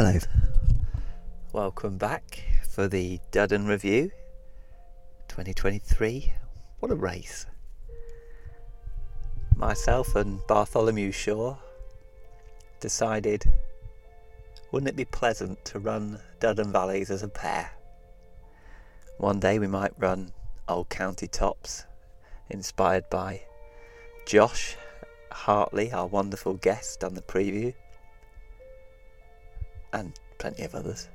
Hello. Welcome back for the Duddon Review 2023. What a race. Myself and Bartholomew Shaw decided wouldn't it be pleasant to run Duddon Valleys as a pair? One day we might run Old County Tops, inspired by Josh Hartley, our wonderful guest on the preview and plenty of others.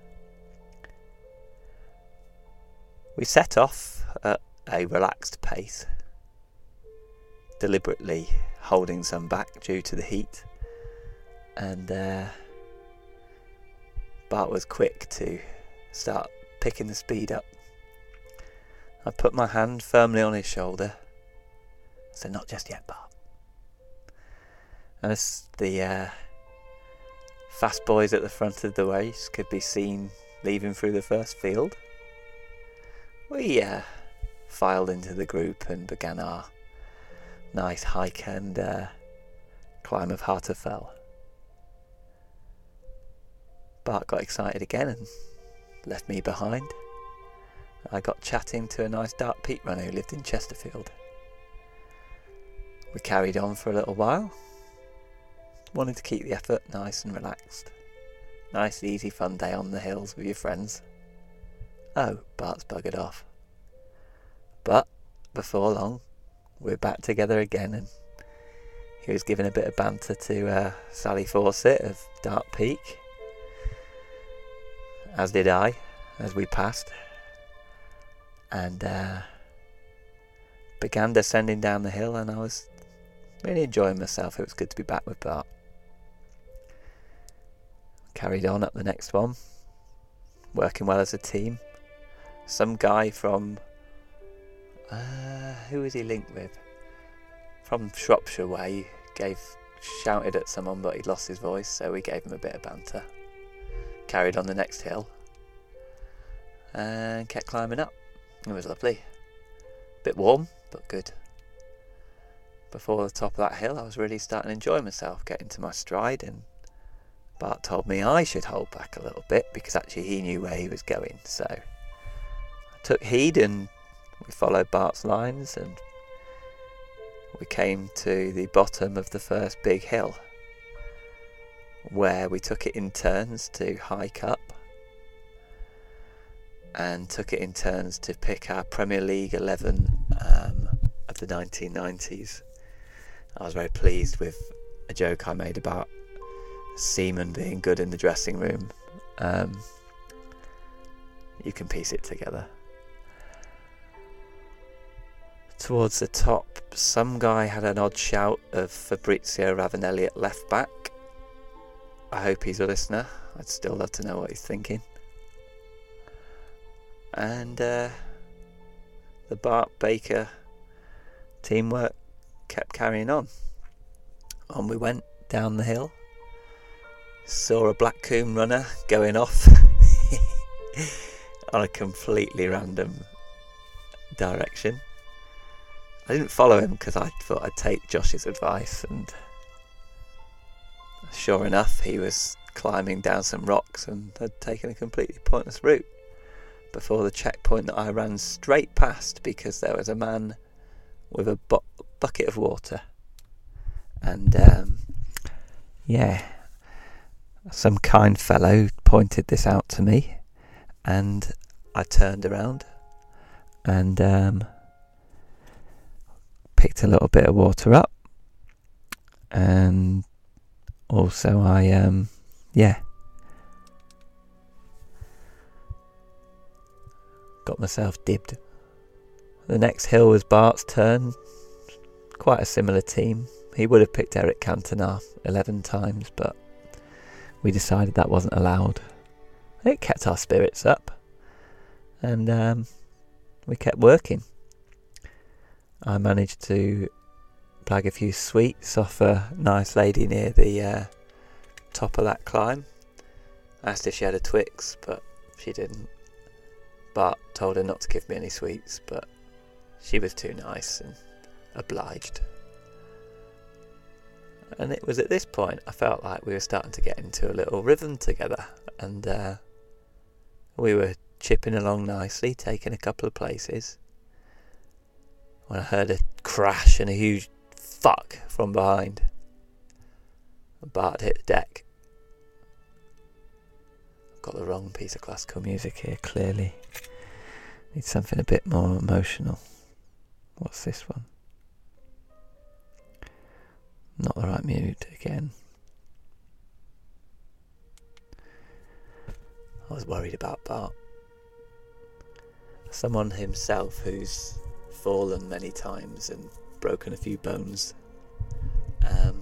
We set off at a relaxed pace, deliberately holding some back due to the heat, and uh, Bart was quick to start picking the speed up. I put my hand firmly on his shoulder, so not just yet, Bart. And as the uh, Fast boys at the front of the race could be seen leaving through the first field. We uh, filed into the group and began our nice hike and uh, climb of Harter Fell. Bart got excited again and left me behind. I got chatting to a nice Dark Peak runner who lived in Chesterfield. We carried on for a little while, wanted to keep the effort nice and relaxed. Nice, easy, fun day on the hills with your friends. Oh, Bart's buggered off. But before long, we're back together again, and he was giving a bit of banter to uh, Sally Fawcett of Dark Peak, as did I, as we passed, and uh, began descending down the hill, and I was really enjoying myself. It was good to be back with Bart carried on up the next one, working well as a team. Some guy from uh, who was he linked with? From Shropshire way, gave shouted at someone, but he'd lost his voice, so we gave him a bit of banter. Carried on the next hill and kept climbing up. It was lovely. Bit warm, but good. Before the top of that hill, I was really starting to enjoy myself, getting to my stride and Bart told me I should hold back a little bit because actually he knew where he was going. So I took heed and we followed Bart's lines and we came to the bottom of the first big hill where we took it in turns to hike up and took it in turns to pick our Premier League 11 um, of the 1990s. I was very pleased with a joke I made about Seaman being good in the dressing room, um, you can piece it together. Towards the top, some guy had an odd shout of Fabrizio Ravanelli at left back. I hope he's a listener. I'd still love to know what he's thinking. And uh, the Bart Baker teamwork kept carrying on. On we went down the hill saw a Black Combe runner going off on a completely random direction. I didn't follow him because I thought I'd take Josh's advice, and sure enough, he was climbing down some rocks and had taken a completely pointless route before the checkpoint that I ran straight past because there was a man with a bu- bucket of water. And um, yeah, some kind fellow pointed this out to me, and I turned around and um, picked a little bit of water up, and also I um, yeah got myself dibbed. The next hill was Bart's turn. Quite a similar team. He would have picked Eric Cantona 11 times, but we decided that wasn't allowed. It kept our spirits up, and um, we kept working. I managed to plug a few sweets off a nice lady near the uh, top of that climb. I asked if she had a Twix, but she didn't. But told her not to give me any sweets, but she was too nice and obliged. And it was at this point I felt like we were starting to get into a little rhythm together, and uh, we were chipping along nicely, taking a couple of places. When I heard a crash and a huge fuck from behind, Bart hit the deck. I've got the wrong piece of classical music here, clearly. Need something a bit more emotional. What's this one? Not the right mute again. I was worried about Bart. Someone himself who's fallen many times and broken a few bones. Um,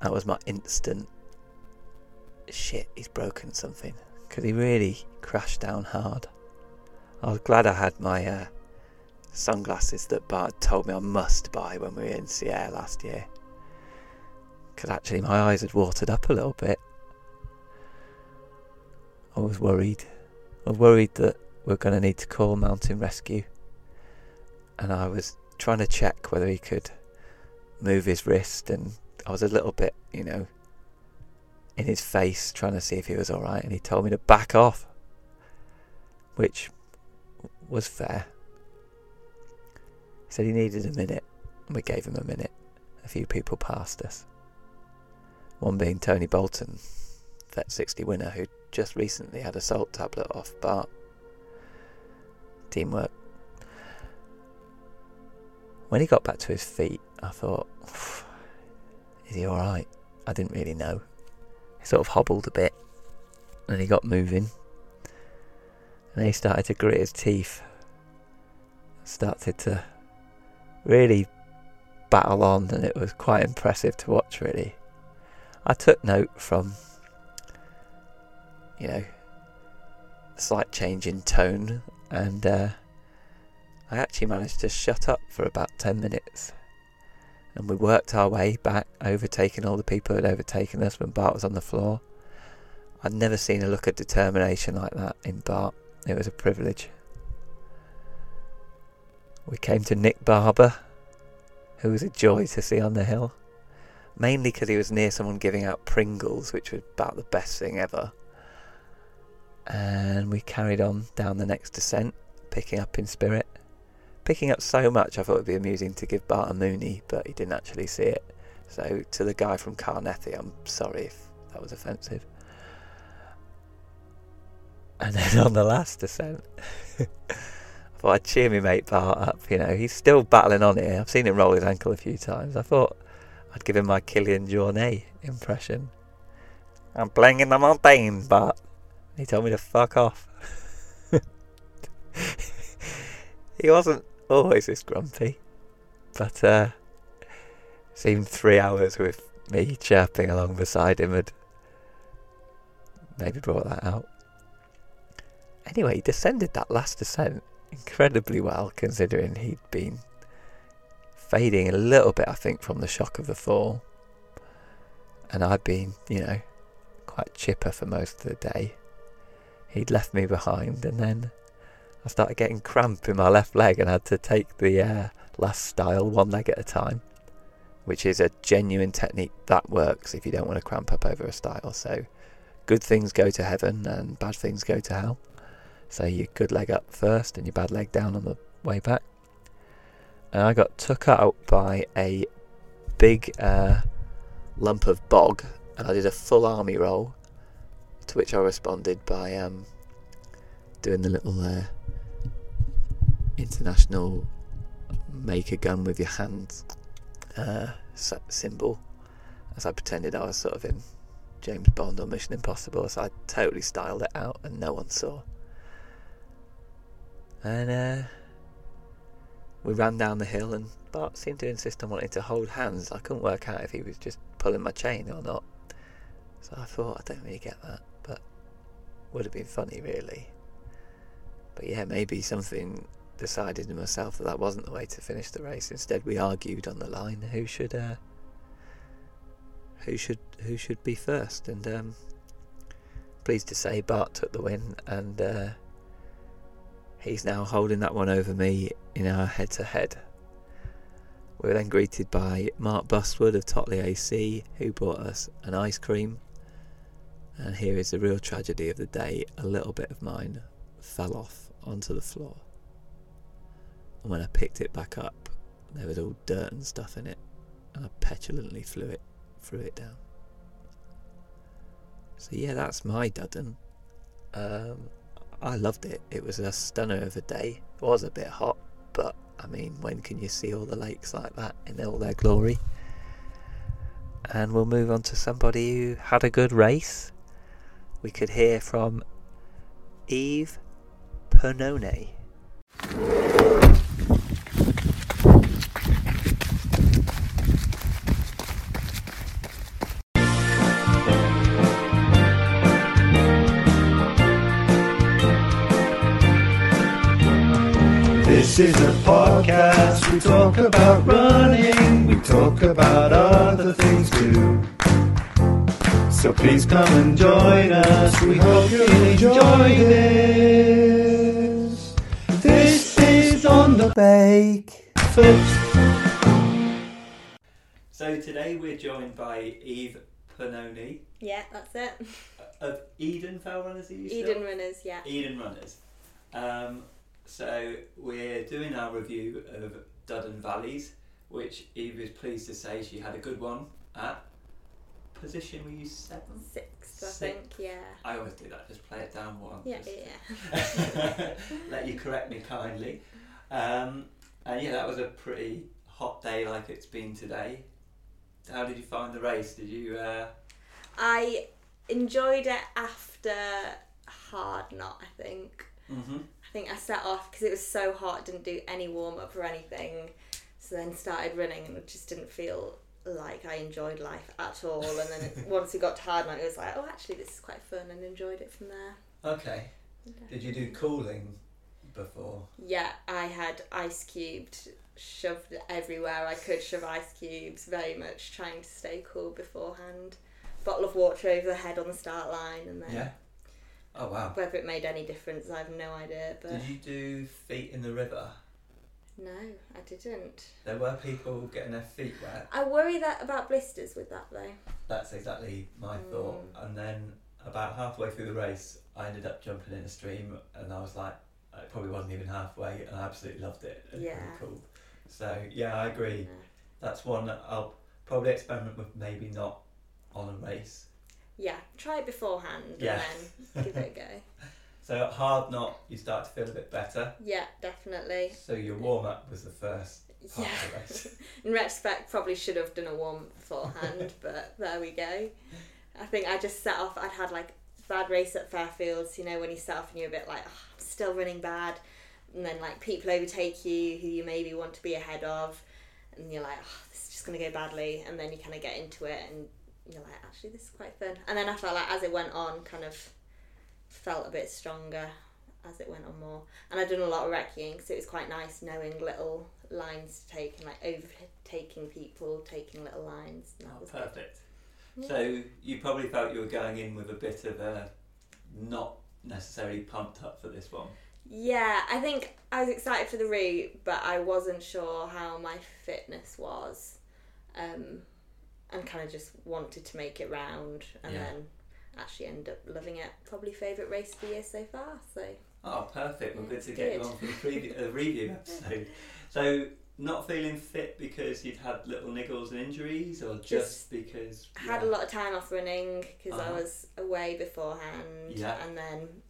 that was my instant shit, he's broken something. Because he really crashed down hard. I was glad I had my uh, sunglasses that Bart told me I must buy when we were in Sierra last year. Because actually, my eyes had watered up a little bit. I was worried. I was worried that we're going to need to call mountain rescue. And I was trying to check whether he could move his wrist, and I was a little bit, you know, in his face trying to see if he was alright, and he told me to back off, which was fair. Said he needed a minute, and we gave him a minute. A few people passed us. One being Tony Bolton, Vet 60 winner, who just recently had a salt tablet off Bart. Teamwork. When he got back to his feet, I thought, is he alright? I didn't really know. He sort of hobbled a bit, and he got moving. And he started to grit his teeth. Started to really battle on, and it was quite impressive to watch, really. I took note from, you know, slight change in tone, and uh, I actually managed to shut up for about 10 minutes. And we worked our way back, overtaking all the people who had overtaken us when Bart was on the floor. I'd never seen a look of determination like that in Bart. It was a privilege. We came to Nick Barber, who was a joy to see on the hill. Mainly because he was near someone giving out Pringles, which was about the best thing ever. And we carried on down the next descent, picking up in spirit. Picking up so much I thought it would be amusing to give Bart a Mooney, but he didn't actually see it. So to the guy from Carnethy, I'm sorry if that was offensive. And then on the last descent, I thought I'd cheer my mate Bart up. You know, he's still battling on here. I've seen him roll his ankle a few times. I thought I'd give him my Kilian Jornet impression. I'm playing in the mountain, Bart. He told me to fuck off. he wasn't always this grumpy, but uh, seemed three hours with me chirping along beside him had maybe brought that out. Anyway, he descended that last descent incredibly well, considering he'd been fading a little bit, I think, from the shock of the fall. And I'd been, you know, quite chipper for most of the day. He'd left me behind, and then I started getting cramp in my left leg and had to take the uh, last stile one leg at a time, which is a genuine technique that works if you don't want to cramp up over a stile. So, good things go to heaven and bad things go to hell. So your good leg up first and your bad leg down on the way back. And I got took out by a big uh, lump of bog, and I did a full army roll. To which I responded by um, doing the little uh, international make a gun with your hands uh, symbol, as I pretended I was sort of in James Bond or Mission Impossible. So I totally styled it out, and no one saw. And uh, we ran down the hill, and Bart seemed to insist on wanting to hold hands. I couldn't work out if he was just pulling my chain or not. So I thought, I don't really get that, but would have been funny, really. But yeah, maybe something decided in myself that that wasn't the way to finish the race. Instead, we argued on the line who should uh, who should who should be first. And um, pleased to say, Bart took the win, and uh, he's now holding that one over me in our head to head. We were then greeted by Mark Bustwood of Totley AC, who brought us an ice cream. And here is the real tragedy of the day a little bit of mine fell off onto the floor. And when I picked it back up, there was all dirt and stuff in it, and I petulantly threw it, threw it down. So yeah, that's my Duddon. Um, I loved it. It was a stunner of a day. It was a bit hot, but I mean, when can you see all the lakes like that in all their glory? And we'll move on to somebody who had a good race. We could hear from Eve Pannone. This is a podcast. We talk about running. We talk about other things too. So please come and join us. We hope you enjoy this. This is on the bake. First. So today we're joined by Eve Pannone Yeah, that's it. of Eden Fell Runners. Are you still? Eden Runners, yeah. Eden Runners. Um, so we're doing our review of Duddon Valleys, which Eve is pleased to say she had a good one at. Position were you seventh? Sixth, I Sixth. think, yeah. I always do that. Just play it down one. Yeah, just- yeah. Let you correct me kindly. Um, and yeah, that was a pretty hot day, like it's been today. How did you find the race? Did you? Uh, I enjoyed it after Hard Knot, I think. mhm. I think I set off because it was so hot, didn't do any warm up or anything. So then started running and just didn't feel like I enjoyed life at all. And then it, once it got Knot, it was like, oh, actually, this is quite fun and enjoyed it from there. Okay. Did you do cooling before? Yeah, I had ice cubed shoved everywhere I could shove ice cubes, very much trying to stay cool beforehand. Bottle of water over the head on the start line, and then Yeah. Oh wow. whether it made any difference, I have no idea. But Did you do feet in the river? no, I didn't. There were people getting their feet wet. I worry that about blisters with that though. That's exactly my hmm. thought. And then about halfway through the race, I ended up jumping in a stream, and I was like, it probably wasn't even halfway, and I absolutely loved it. It was Yeah. cool. So yeah, I agree. Yeah. That's one that I'll probably experiment with. Maybe not on a race. Yeah, try it beforehand Yeah. and then give it a go. So at hard knot, you start to feel a bit better. Yeah, definitely. So your warm up was the first part Yeah. of the. In retrospect, probably should have done a warm beforehand, but there we go. I think I just set off. I'd had like bad race at Fairfields. You know, when you set off and you're a bit like, oh, I'm still running bad, and then like people overtake you who you maybe want to be ahead of, and you're like, oh, this is just gonna go badly, and then you kind of get into it and you're like, actually, this is quite fun. And then I felt like as it went on, kind of felt a bit stronger as it went on more. And I'd done a lot of recceing, so it was quite nice knowing little lines to take and like overtaking people, taking little lines. And that Oh, was good. perfect. Yeah. So you probably felt you were going in with a bit of a not necessarily pumped up for this one. Yeah, I think I was excited for the route, but I wasn't sure how my fitness was, um, and kind of just wanted to make it round, and Yeah. then actually end up loving it. Probably favourite race of the year so far. So Oh, perfect. Well, Yeah, good to get you on for the preview, uh, review episode. So, not feeling fit because you'd had little niggles and injuries, or just, Just because I had a lot of time off running because Uh-huh. I was away beforehand, Yeah. and then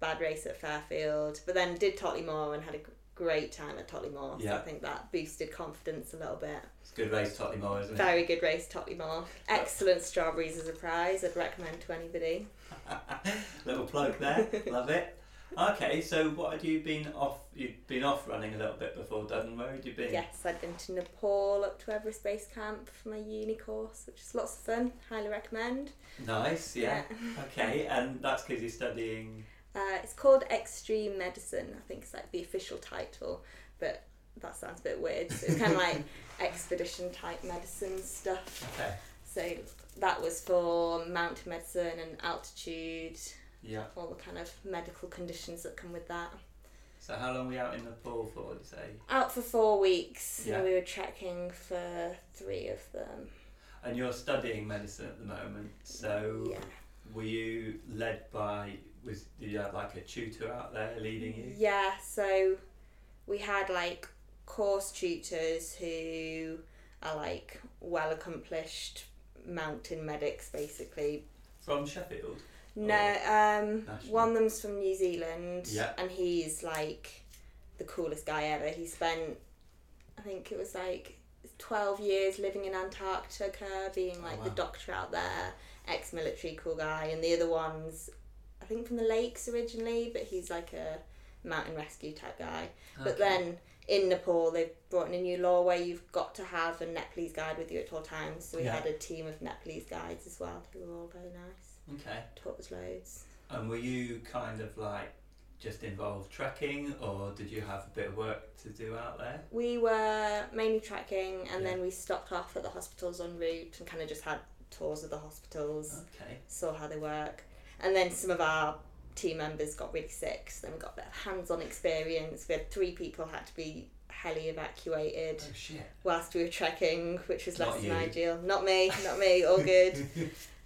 bad race at Fairfield, but then did Totley Moor and had a great time at Totley Moor. So Yeah. I think that boosted confidence a little bit. It's a good race, Totley Moor, isn't it? Very good race, Totley Moor. Excellent strawberries as a prize. I'd recommend to anybody. little plug there. Love it. Okay, so what had you been off? You'd been off running a little bit before Duddon. Where had you been? Yes, I'd been to Nepal up to Everest Base Camp for my uni course, which is lots of fun. Highly recommend. Nice. Yeah. Okay, and that's because you're studying. Uh, it's called Extreme Medicine. I think it's like the official title, but that sounds a bit weird. So it's kind of like expedition type medicine stuff. Okay. So that was for mountain medicine and altitude, Yeah. all the kind of medical conditions that come with that. So how long were you out in Nepal for? Would you say? Out for four weeks. Yeah. And we were trekking for three of them. And you're studying medicine at the moment. So Yeah. were you led by? Was did you have like a tutor out there leading you? Yeah, so we had like course tutors who are like well accomplished mountain medics basically. From Sheffield. No, Oh, um national. one of them's from New Zealand Yeah. and he's like the coolest guy ever. He spent I think it was like 12 years living in Antarctica being Oh, like the doctor out there, ex-military cool guy and the other one's I think from the lakes originally, but he's like a mountain rescue type guy. But then in Nepal, they've brought in a new law where you've got to have a Nepalese guide with you at all times. So we Yeah. had a team of Nepalese guides as well, who were all very nice. Okay. Taught us loads. And were you kind of like just involved trekking, or did you have a bit of work to do out there? We were mainly trekking, and Yeah. then we stopped off at the hospitals en route and kind of just had tours of the hospitals, Okay. saw how they work. And then some of our team members got really sick, so then we got a bit of hands-on experience. We had three people had to be heli evacuated. Oh whilst we were trekking, which was less than ideal. Not me, not me, all good.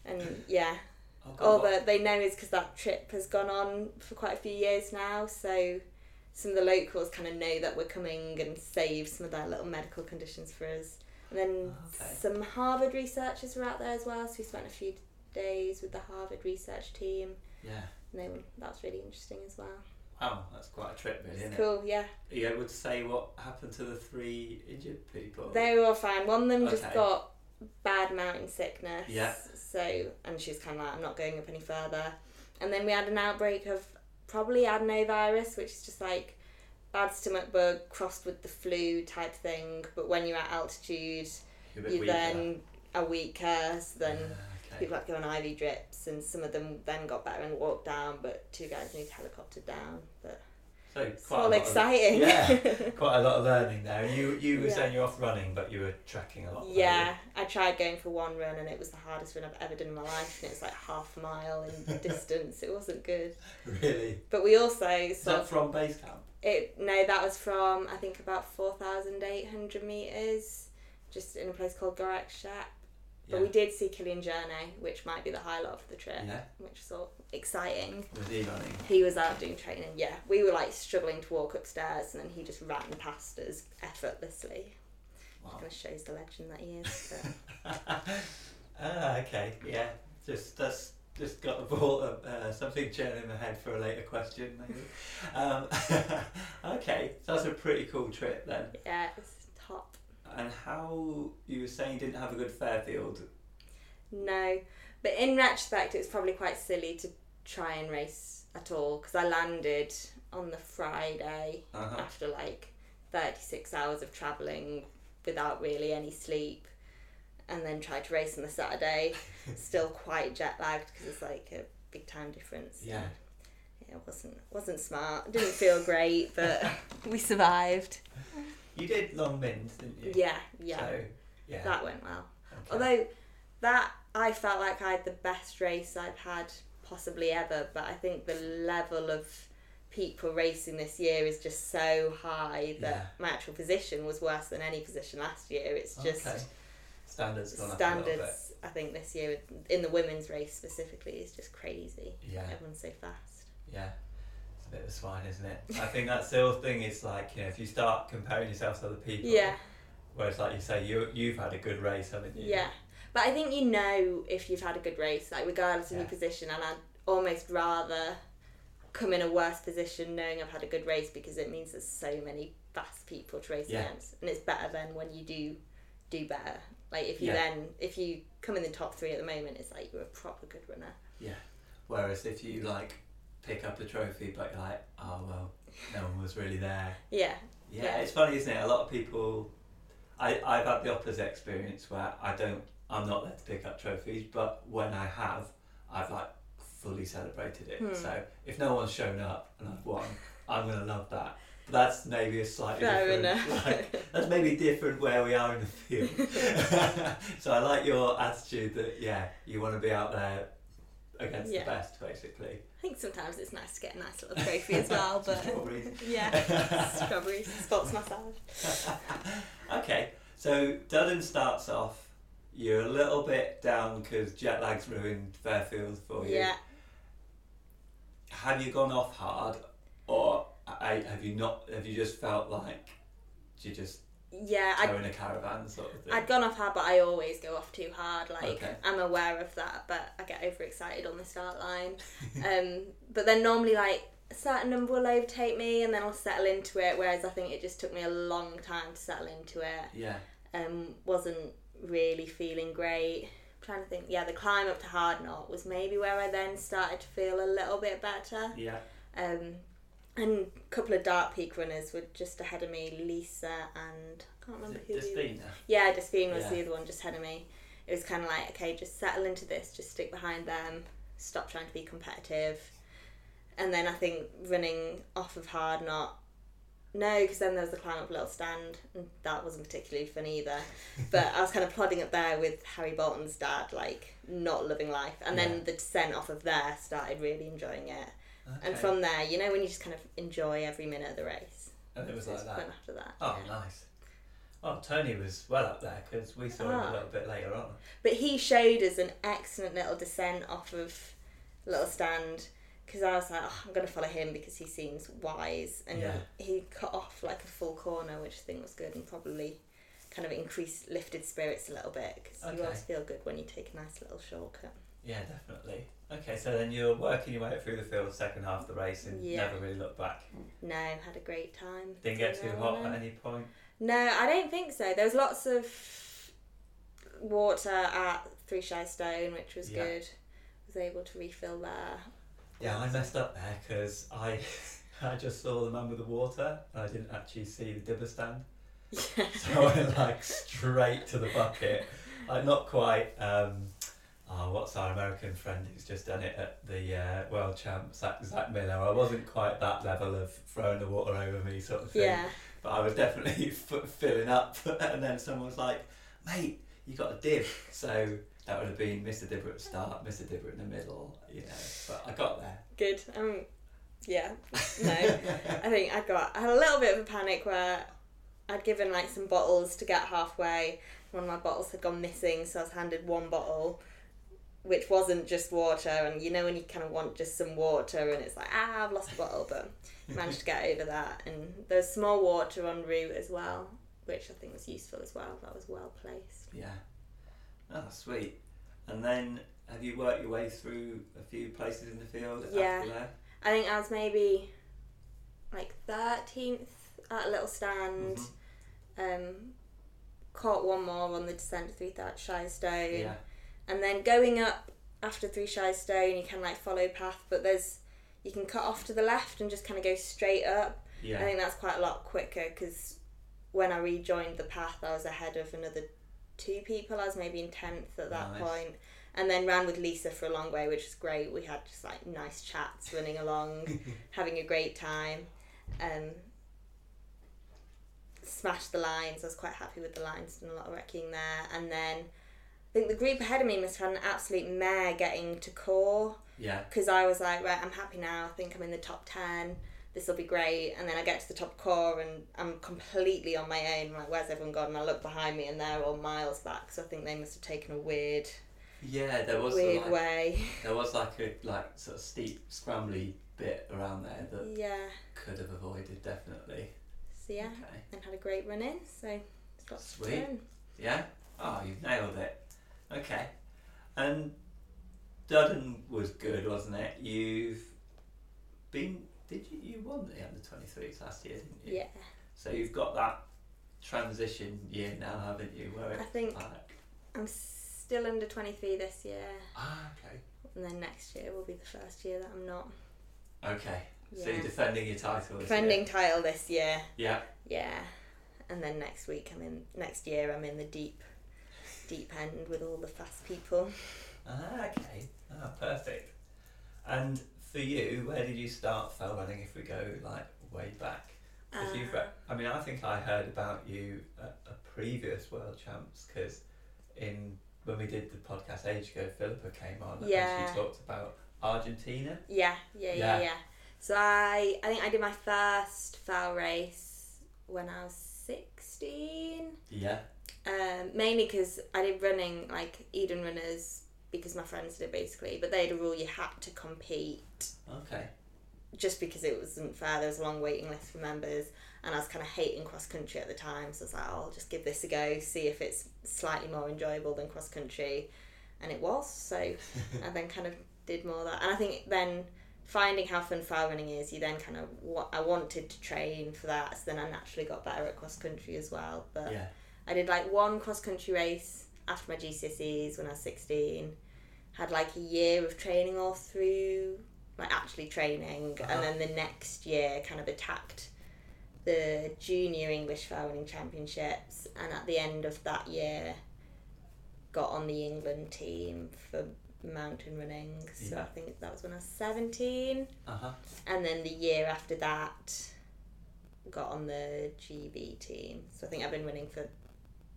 and yeah, all that they know is because that trip has gone on for quite a few years now, so some of the locals kind of know that we're coming and save some of their little medical conditions for us. And then Okay. some Harvard researchers were out there as well, so we spent a few days with the Harvard research team. Yeah. And they were, that was really interesting as well. Wow, that's quite a trip, really, isn't cool, yeah. Are you able to say what happened to the three injured people? They were all fine. One of them just got bad mountain sickness. Yeah. So, and she was kind of like, I'm not going up any further. And then we had an outbreak of probably adenovirus, which is just like bad stomach bug crossed with the flu type thing. But when you're at altitude, You're a bit you weaker. then are weaker. So then Ah, okay. People have to go on IV drips, and some of them then got better and walked down, but two guys need helicoptered down. But So it's all lot of- exciting. yeah, quite a lot of learning there. You, you were Yeah. saying you're off running, but you were trekking a lot. Yeah, I tried going for one run and it was the hardest run I've ever done in my life, and it was like half a mile in distance. It wasn't good. Really? But we also Is that of from base camp? it. No, that was from I think about four thousand eight hundred meters, just in a place called Gorak Shep. But Yeah. we did see Kilian Jornet, which might be the highlight of the trip, Yeah. which was all exciting. Was he running? He was out doing training. Yeah, we were like struggling to walk upstairs, and then he just ran past us effortlessly. Wow. Kind of shows the legend that he is. But ah, okay. Yeah. Just that's just got a ball of uh, something churning in my head for a later question, maybe. Um, okay, so that's a pretty cool trip then. yeah. And how you were saying you didn't have a good Fairfield? No, but in retrospect, it was probably quite silly to try and race at all because I landed on the Friday Uh-huh. after like 36 hours of travelling without really any sleep and then tried to race on the Saturday, still quite jet lagged because it's like a big time difference. Yeah. Yeah, it wasn't wasn't smart. Didn't feel great, but we survived. You did Long Mynd, didn't you? Yeah, yeah, So, yeah. that went well. okay. Although that I felt like I had the best race I've had possibly ever, but I think the level of people racing this year is just so high that Yeah. my actual position was worse than any position last year. It's just okay. standards gone up a little standards. I think this year in the women's race specifically is just crazy. Yeah. Everyone's so fast. Yeah. Bit of swine, isn't it? I think that's the whole thing. Is like you know, if you start comparing yourself to other people. Yeah, Whereas, like you say, you you've had a good race, haven't you? yeah. But I think you know if you've had a good race, like regardless of Yeah. your position, and I'd almost rather come in a worse position knowing I've had a good race because it means there's so many fast people to race Yeah. against, and it's better than when you do do better. Like if you Yeah. then if you come in the top three at the moment, it's like you're a proper good runner. Yeah. Whereas if you like pick up the trophy, but you're like, oh well, no one was really there. Yeah, Yeah, Yeah. it's funny, isn't it? A lot of people. I I've had the opposite experience where I don't. I'm not there to pick up trophies, but when I have, I've like fully celebrated it. Hmm. So if no one's shown up and I've won, I'm gonna love that. But that's maybe a slightly fair different. Like, that's maybe different where we are in the field. so I like your attitude that yeah, you want to be out there against Yeah. the best, basically. I think sometimes it's nice to get a nice little trophy as well, but Strawberries. yeah, strawberries, sports massage. okay, so Duddon starts off. You're a little bit down because jet lag's ruined Fairfield for you. Yeah, Have you gone off hard, or have you not? Have you just felt like you just yeah. I towing a caravan sort of thing? I'd gone off hard, but I always go off too hard. Like Okay. I'm aware of that, but I get overexcited on the start line. um, but then normally like a certain number will overtake me, and then I'll settle into it. Whereas I think it just took me a long time to settle into it. yeah. Um, wasn't really feeling great. I'm trying to think. Yeah, the climb up to Hard Knot was maybe where I then started to feel a little bit better. Yeah. Um, and a couple of Dark Peak runners were just ahead of me, Lisa and I can't remember who. the- Despina? yeah, Despina was Yeah. the other one just ahead of me. It was kind of like, okay, just settle into this, just stick behind them, stop trying to be competitive. And then I think running off of Hard Knot. no, because then there was the climb up Little Stand, and that wasn't particularly fun either. But I was kind of plodding up there with Harry Bolton's dad, like not loving life. And Yeah. then the descent off of there started really enjoying it. And from there, you know, when you just kind of enjoy every minute of the race. and it was So like that. after that. Oh, yeah. nice. Oh, Tony was well up there because we saw him Ah. a little bit later on. But he showed us an excellent little descent off of Little Stand because I was like, oh, I'm going to follow him because he seems wise. And Yeah. he cut off like a full corner, which I think was good and probably kind of increased, lifted spirits a little bit because you always feel good when you take a nice little shortcut. Yeah, definitely. Okay, so then you're working your way through the field second half of the race and Yeah. never really looked back. No, had a great time. Didn't get too hot at any point. No, I don't think so. There was lots of water at Three Shire Stone, which was Yeah. good. Was able to refill there. Yeah, I messed up there because I I just saw the man with the water and I didn't actually see the dibber stand. Yeah. So I went like straight to the bucket. Like not quite. Um, oh, what's our American friend who's just done it at the uh, world Champs, Zach, Zach Miller? I wasn't quite that level of throwing the water over me sort of thing. Yeah. But I was definitely f- filling up, and then someone was like, "Mate, you got a dib." So that would have been Mr. Dibber at the start, Mr. Dibber in the middle, you know. But I got there. Good. Um, yeah. No. I think I got I had a little bit of a panic where I'd given like some bottles to get halfway. One of my bottles had gone missing, so I was handed one bottle, which wasn't just water. And you know when you kind of want just some water, and it's like ah, I've lost a bottle, but managed to get over that. And there's small water en route as well, which I think was useful as well. That was well placed. Yeah. Oh, sweet. And then have you worked your way through a few places in the field Yeah. after there? I think I was maybe like thirteenth at a little stand. Mhm. Um, caught one more on the descent through three Thou- Shire Stone, Yeah. And then going up after Three Shire Stone, you can like follow path, but there's you can cut off to the left and just kind of go straight up. Yeah. I think that's quite a lot quicker because when I rejoined the path, I was ahead of another two people. I was maybe in tenth at that Nice. point, and then ran with Lisa for a long way, which was great. We had just like nice chats, running along, having a great time. Um, smashed the lines. I was quite happy with the lines. Done a lot of wrecking there, and then I think the group ahead of me must have had an absolute mare getting to Caw Yeah. because I was like, right, I'm happy now. I think I'm in the top 10. This will be great. And then I get to the top Caw and I'm completely on my own. I'm like, where's everyone gone? And I look behind me and they're all miles back. So I think they must have taken a weird, Yeah, there was weird like, way. there was like a like sort of steep scrambly bit around there that Yeah. could have avoided definitely. So yeah, Okay. and had a great run in. So it's of Sweet. Yeah? Oh, you've nailed it. Okay. And Duddon was good, wasn't it? You've been. Did you? You won the under 23s last year, didn't you? Yeah. So you've got that transition year now, haven't you? Where I think like. I'm still under 23 this year. Ah, okay. And then next year will be the first year that I'm not. Okay. So you're defending your title Defending year? title this year. Yeah. Yeah, and then next week I'm in. Next year I'm in the deep, deep end with all the fast people. Ah, okay. Ah, perfect. And for you, where did you start fell running if we go like way back? If you've Uh, re- I mean, I think I heard about you at a previous World Champs because in when we did the podcast age ago, Philippa came on Yeah. and she talked about Argentina. Yeah, yeah, yeah, Yeah. yeah. So I, I think I did my first fell race when I was sixteen. Yeah. Um, mainly because I did running like Eden runners because my friends did it basically, but they had a rule you had to compete Okay. just because it wasn't fair. There was a long waiting list for members, and I was kind of hating cross country at the time. So I was like, oh, I'll just give this a go, see if it's slightly more enjoyable than cross country, and it was. So I then kind of did more of that, and I think then finding how fun fell running is, you then kind of what I wanted to train for that. So then I naturally got better at cross country as well. But Yeah. I did like one cross country race after my GCSEs when I was 16. Had like a year of training all through, like actually training, Uh-huh. and then the next year kind of attacked the junior English fell running championships, and at the end of that year, got on the England team for mountain running. So Yeah. I think that was when I was 17, Uh huh. and then the year after that, got on the GB team. So I think I've been running for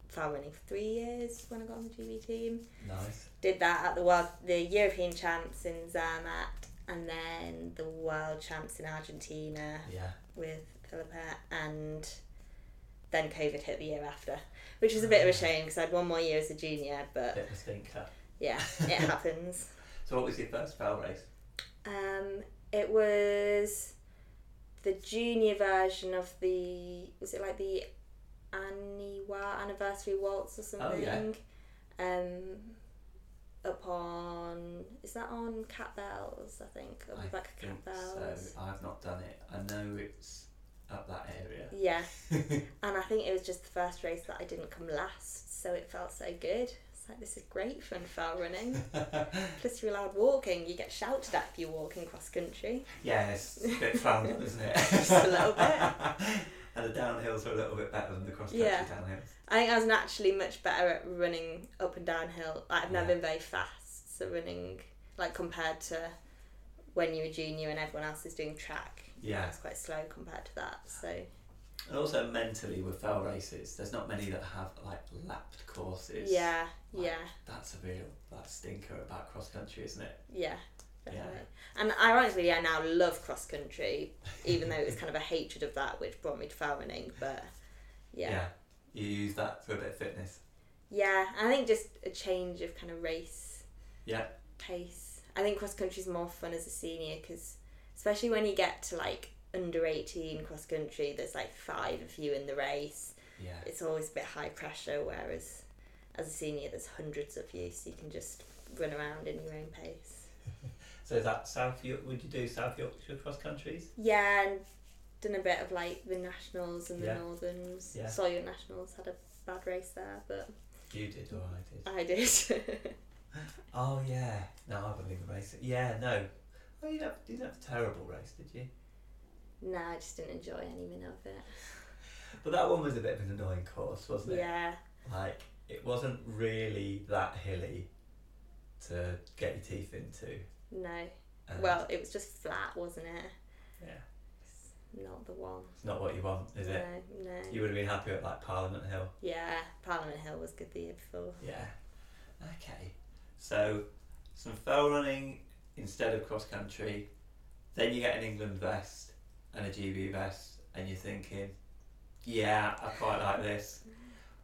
for three years when I got on the GB team. Nice. Did that at the world, the European champs in Zermatt, and then the world champs in Argentina Yeah. with Philippa, and then COVID hit the year after, which was a bit of a shame because I had one more year as a junior, but Bit of a stinker. yeah, it happens. So, what was your first fell race? Um, it was the junior version of the was it like the Aniwa anniversary waltz or something? Oh, yeah. Um, up on is that on Cat Bells? I think up I of think Cat Bells. so. I've not done it. I know it's up that area. Yeah, and I think it was just the first race that I didn't come last, so it felt so good. It's like this is great fun fell running. Plus you're allowed walking. You get shouted at if you're walking cross country. yeah, it's a bit on, isn't it? Just a little bit. And the downhills are a little bit better than the cross country Yeah. downhills. I think I was naturally much better at running up and downhill. Like, I've never Yeah. been very fast, so running like compared to when you were junior and everyone else is doing track. Yeah. it's quite slow compared to that. So And also mentally with fell races, there's not many that have like lapped courses. yeah, Like, yeah, That's a real that stinker about cross country, isn't it? yeah, Yeah. And ironically, I now love cross country, even though it was kind of a hatred of that, which brought me to fell running. But yeah, You use that for a bit of fitness. yeah, I think just a change of kind of race Yeah. pace. I think cross country is more fun as a senior because, especially when you get to like under 18 cross country, there's like five of you in the race. Yeah. It's always a bit high pressure, whereas as a senior, there's hundreds of you, so you can just run around in your own pace. So is that South York would you do South Yorkshire cross countries? Yeah, and done a bit of like the nationals and the Yeah. northerns. Yeah. Sawyer nationals had a bad race there, but You did or I did. I did. Oh yeah. No, I believe a race. Yeah, no. Well, you, have, you didn't have a terrible race, did you? no, I just didn't enjoy any minute of it. But that one was a bit of an annoying course, wasn't it? Yeah. Like it wasn't really that hilly to get your teeth into. No. and- Well, it was just flat, wasn't it? yeah, It's not the one. it's not what you want, is it? No, no. You would have been happy at like Parliament Hill. Yeah, Parliament Hill was good the year before. Yeah. Okay. So some fell running instead of cross country. Then you get an England vest and a GB vest, and you're thinking, yeah, I quite like this.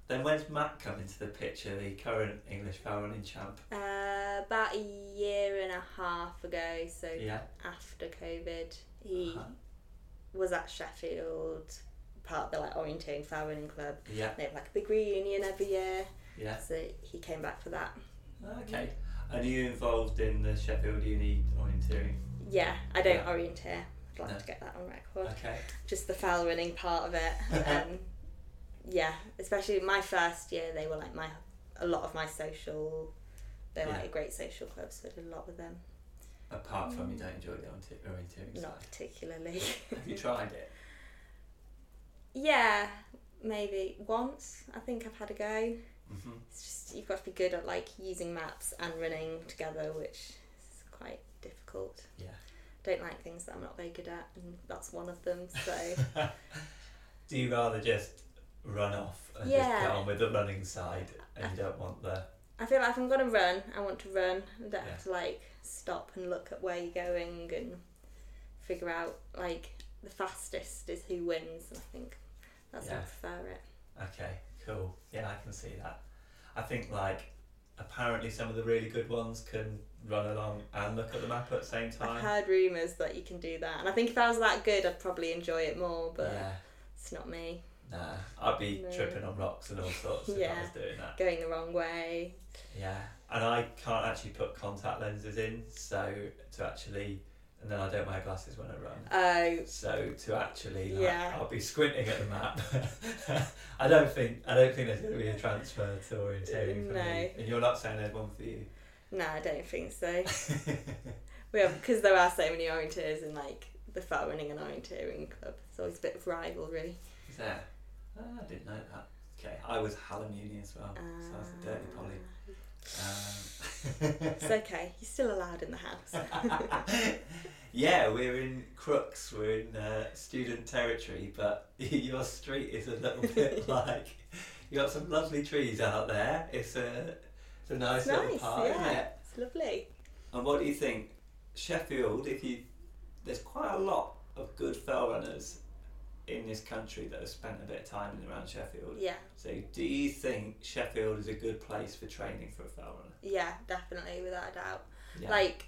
Then when's Matt come into the picture, the current English fell running champ? Uh, about a year and a half ago, so Yeah. after COVID, he Uh-huh. was at Sheffield, part of the like orienteering running club. Yeah. They have like a big reunion every year, Yeah. so he came back for that. Okay. And are you involved in the Sheffield Uni orienteering? Yeah, I don't Yeah. orienteer. I'd like No. to get that on record. Okay. Just the fell running part of it. Um, yeah, especially my first year, they were like my a lot of my social. They were Yeah. like a great social club, so I did a lot with them. Apart from you don't enjoy the oriente- orienteering Not side. particularly. Have you tried it? yeah, maybe once. I think I've had a go. hmm It's just you've got to be good at like using maps and running together, which is quite difficult. Yeah. Don't like things that I'm not very good at, and that's one of them. So Do you rather just run off and just get on with the running side and you don't want the I feel like if I'm gonna run, I want to run. I don't Yeah. have to like stop and look at where you're going and figure out like the fastest is who wins. And I think that's how I Yeah. prefer it. Okay, cool. Yeah, I can see that. I think like apparently some of the really good ones can run along and look at the map at the same time. I've heard rumours that you can do that, and I think if I was that good, I'd probably enjoy it more. But yeah, it's not me. Nah, I'd be No. tripping on rocks and all sorts if I was doing that. Going the wrong way. Yeah, and I can't actually put contact lenses in, so to actually, and then I don't wear glasses when I run. Oh, So to actually, like, Yeah. I'll be squinting at the map. I don't think I don't think there's going to be a transfer to orienteering for No. me. And you're not saying there's one for you. no, I don't think so. we have because there are so many orienteers in like the fell running and orienteering club. It's always a bit of rivalry. Is there? Ah, I didn't know that. Okay, I was Hallam Uni as well, so I was a dirty Uh, Polly. It's okay. You're still allowed in the house. Um, yeah, we're in Crookes, we're in uh, student territory, but your street is a little bit like you got some lovely trees out there. It's a it's a nice It's little nice, park, isn't yeah. it? It's lovely. And what do you think, Sheffield? If you there's quite a lot of good fell runners in this country that have spent a bit of time in around Sheffield. Yeah, So, do you think Sheffield is a good place for training for a fell runner? yeah, definitely, without a doubt. Yeah. Like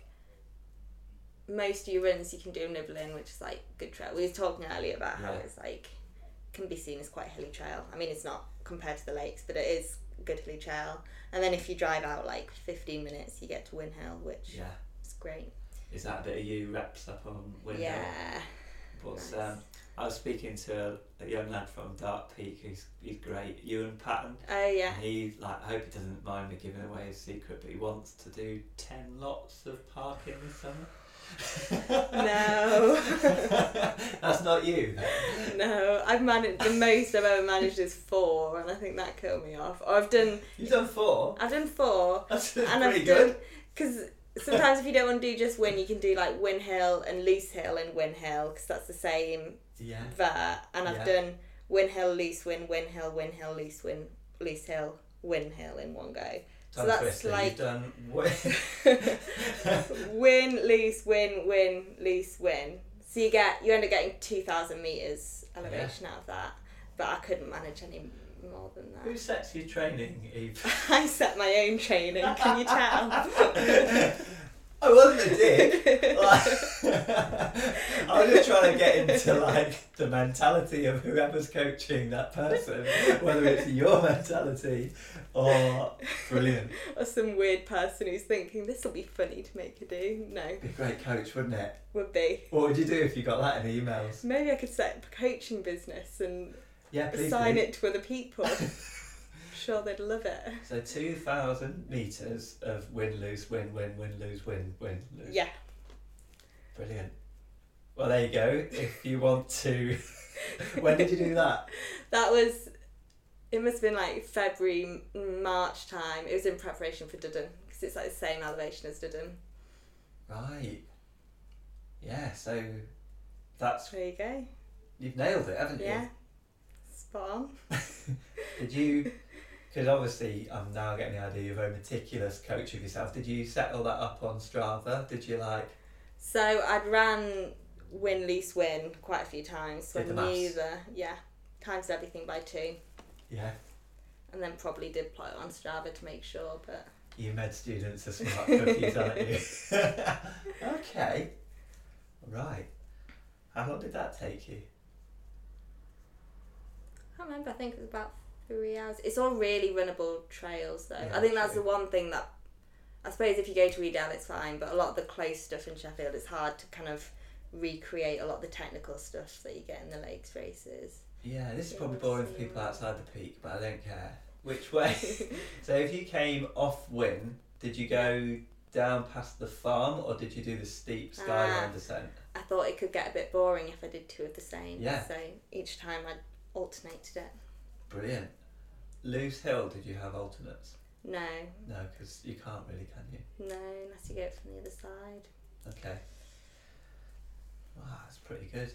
most of your runs, you can do nibbling, which is like good trail. We were talking earlier about how Yeah. it's like can be seen as quite a hilly trail. I mean, it's not compared to the lakes, but it is good hilly trail. And then if you drive out like 15 minutes, you get to Win Hill, which yeah. is great. Is that a bit of you reps up on Win Hill? Yeah. What's, nice. um, I was speaking to a, young lad from Dark Peak who's he's great, Ewan Patton. Oh yeah. And he like I hope he doesn't mind me giving away his secret, but he wants to do ten lots of parking this summer. No. That's not you. No, I've managed the most I've ever managed is four, and I think that killed me off. Or I've done, You've done four. I've done four, That's and pretty I've good. done because sometimes if you don't want to do just win, you can do like Win Hill and Lose Hill and Win Hill because that's the same Yeah. there. And I've Yeah. done Win Hill, Loose Win, Win Hill, Win Hill, Loose Win, Lose Hill, Win Hill in one go. So that's twister, like- done way. win, loose, win, win, loose, win. So you get you end up getting two thousand meters elevation out of that, but I couldn't manage any more than that. Who sets your training, Eve? I set my own training. Can you tell? I wasn't a dick. Like, I was just trying to get into like the mentality of whoever's coaching that person, whether it's your mentality or brilliant. or some weird person who's thinking this will be funny to make you do. No, Be a great coach, wouldn't it? would be. What would you do if you got that in emails? Maybe I could set up a coaching business and Yeah, assign do. it to other people. sure, they'd love it. So two thousand meters of win lose win win win lose win win lose. Yeah. Brilliant. Well, there you go. If you want to, when did you do that? That was. It must have been like February, March time. It was in preparation for Duddon because it's like the same elevation as Duddon. Right. Yeah. So that's There you go. you've nailed it, haven't you? Yeah. Spot on. Did you? Because obviously, I'm now getting the idea you're a very meticulous coach of yourself. Did you set all that up on Strava? Did you like? So I'd ran win, loose, win quite a few times. So Did the I knew maths. the yeah times everything by two, Yeah. and then probably did plot it on Strava to make sure. But You med students are smart cookies, aren't you? okay. Right. How long did that take you? I can't remember. I think it was about three hours. It's all really runnable trails though. Yeah, I think that's true. the one thing that I suppose if you go to Edale it's fine, but a lot of the close stuff in Sheffield it's hard to kind of recreate a lot of the technical stuff that you get in the lakes races. Yeah, this is probably boring for people outside the peak, but I don't care. Which way? so if you came off Win, did you go down past the farm or did you do the steep skyline Ah. descent? I thought it could get a bit boring if I did two of the same. Yeah. So each time I alternated it. Brilliant. Lose Hill, did you have alternates? No, No, because you can't really, can you? no, unless you go from the other side. Okay. Wow, that's pretty good.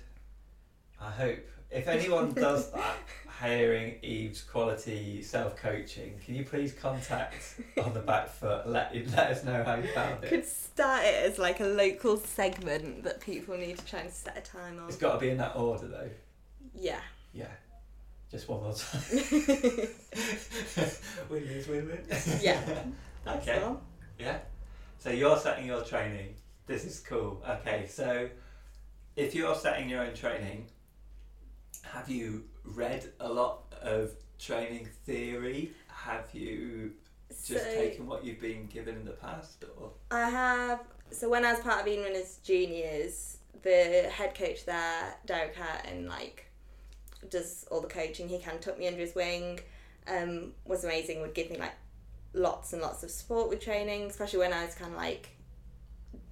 I hope if anyone does that, hiring Eve's quality self coaching, can you please contact on the back foot? Let let us know how you found it. Could start it as like a local segment that people need to try and set a time on. It's got to be in that order though. Yeah. Yeah. Just one more time. win lose win win. Yeah. Okay. all. Yeah. So you're setting your training. This is cool. Okay, so if you're setting your own training, have you read a lot of training theory? Have you just so taken what you've been given in the past or I have. So when I was part of Eden Runners Juniors, the head coach there, Derek Hurton, like does all the coaching. He kind of took me under his wing. Um, was amazing. Would give me like lots and lots of support with training, especially when I was kind of like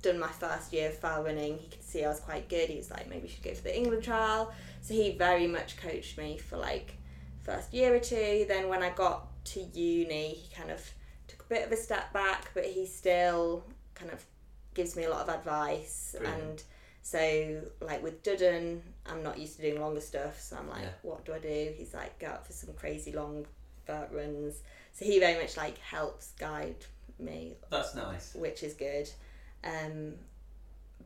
done my first year of fell running. He could see I was quite good. He was like, maybe you should go for the England trial. So he very much coached me for like first year or two. Then when I got to uni, he kind of took a bit of a step back, but he still kind of gives me a lot of advice. Brilliant. And so, like with Duddon, I'm not used to doing longer stuff, so I'm like, Yeah. what do I do? He's like, go out for some crazy long vert runs. So he very much like helps guide me that's nice. which is good. Um,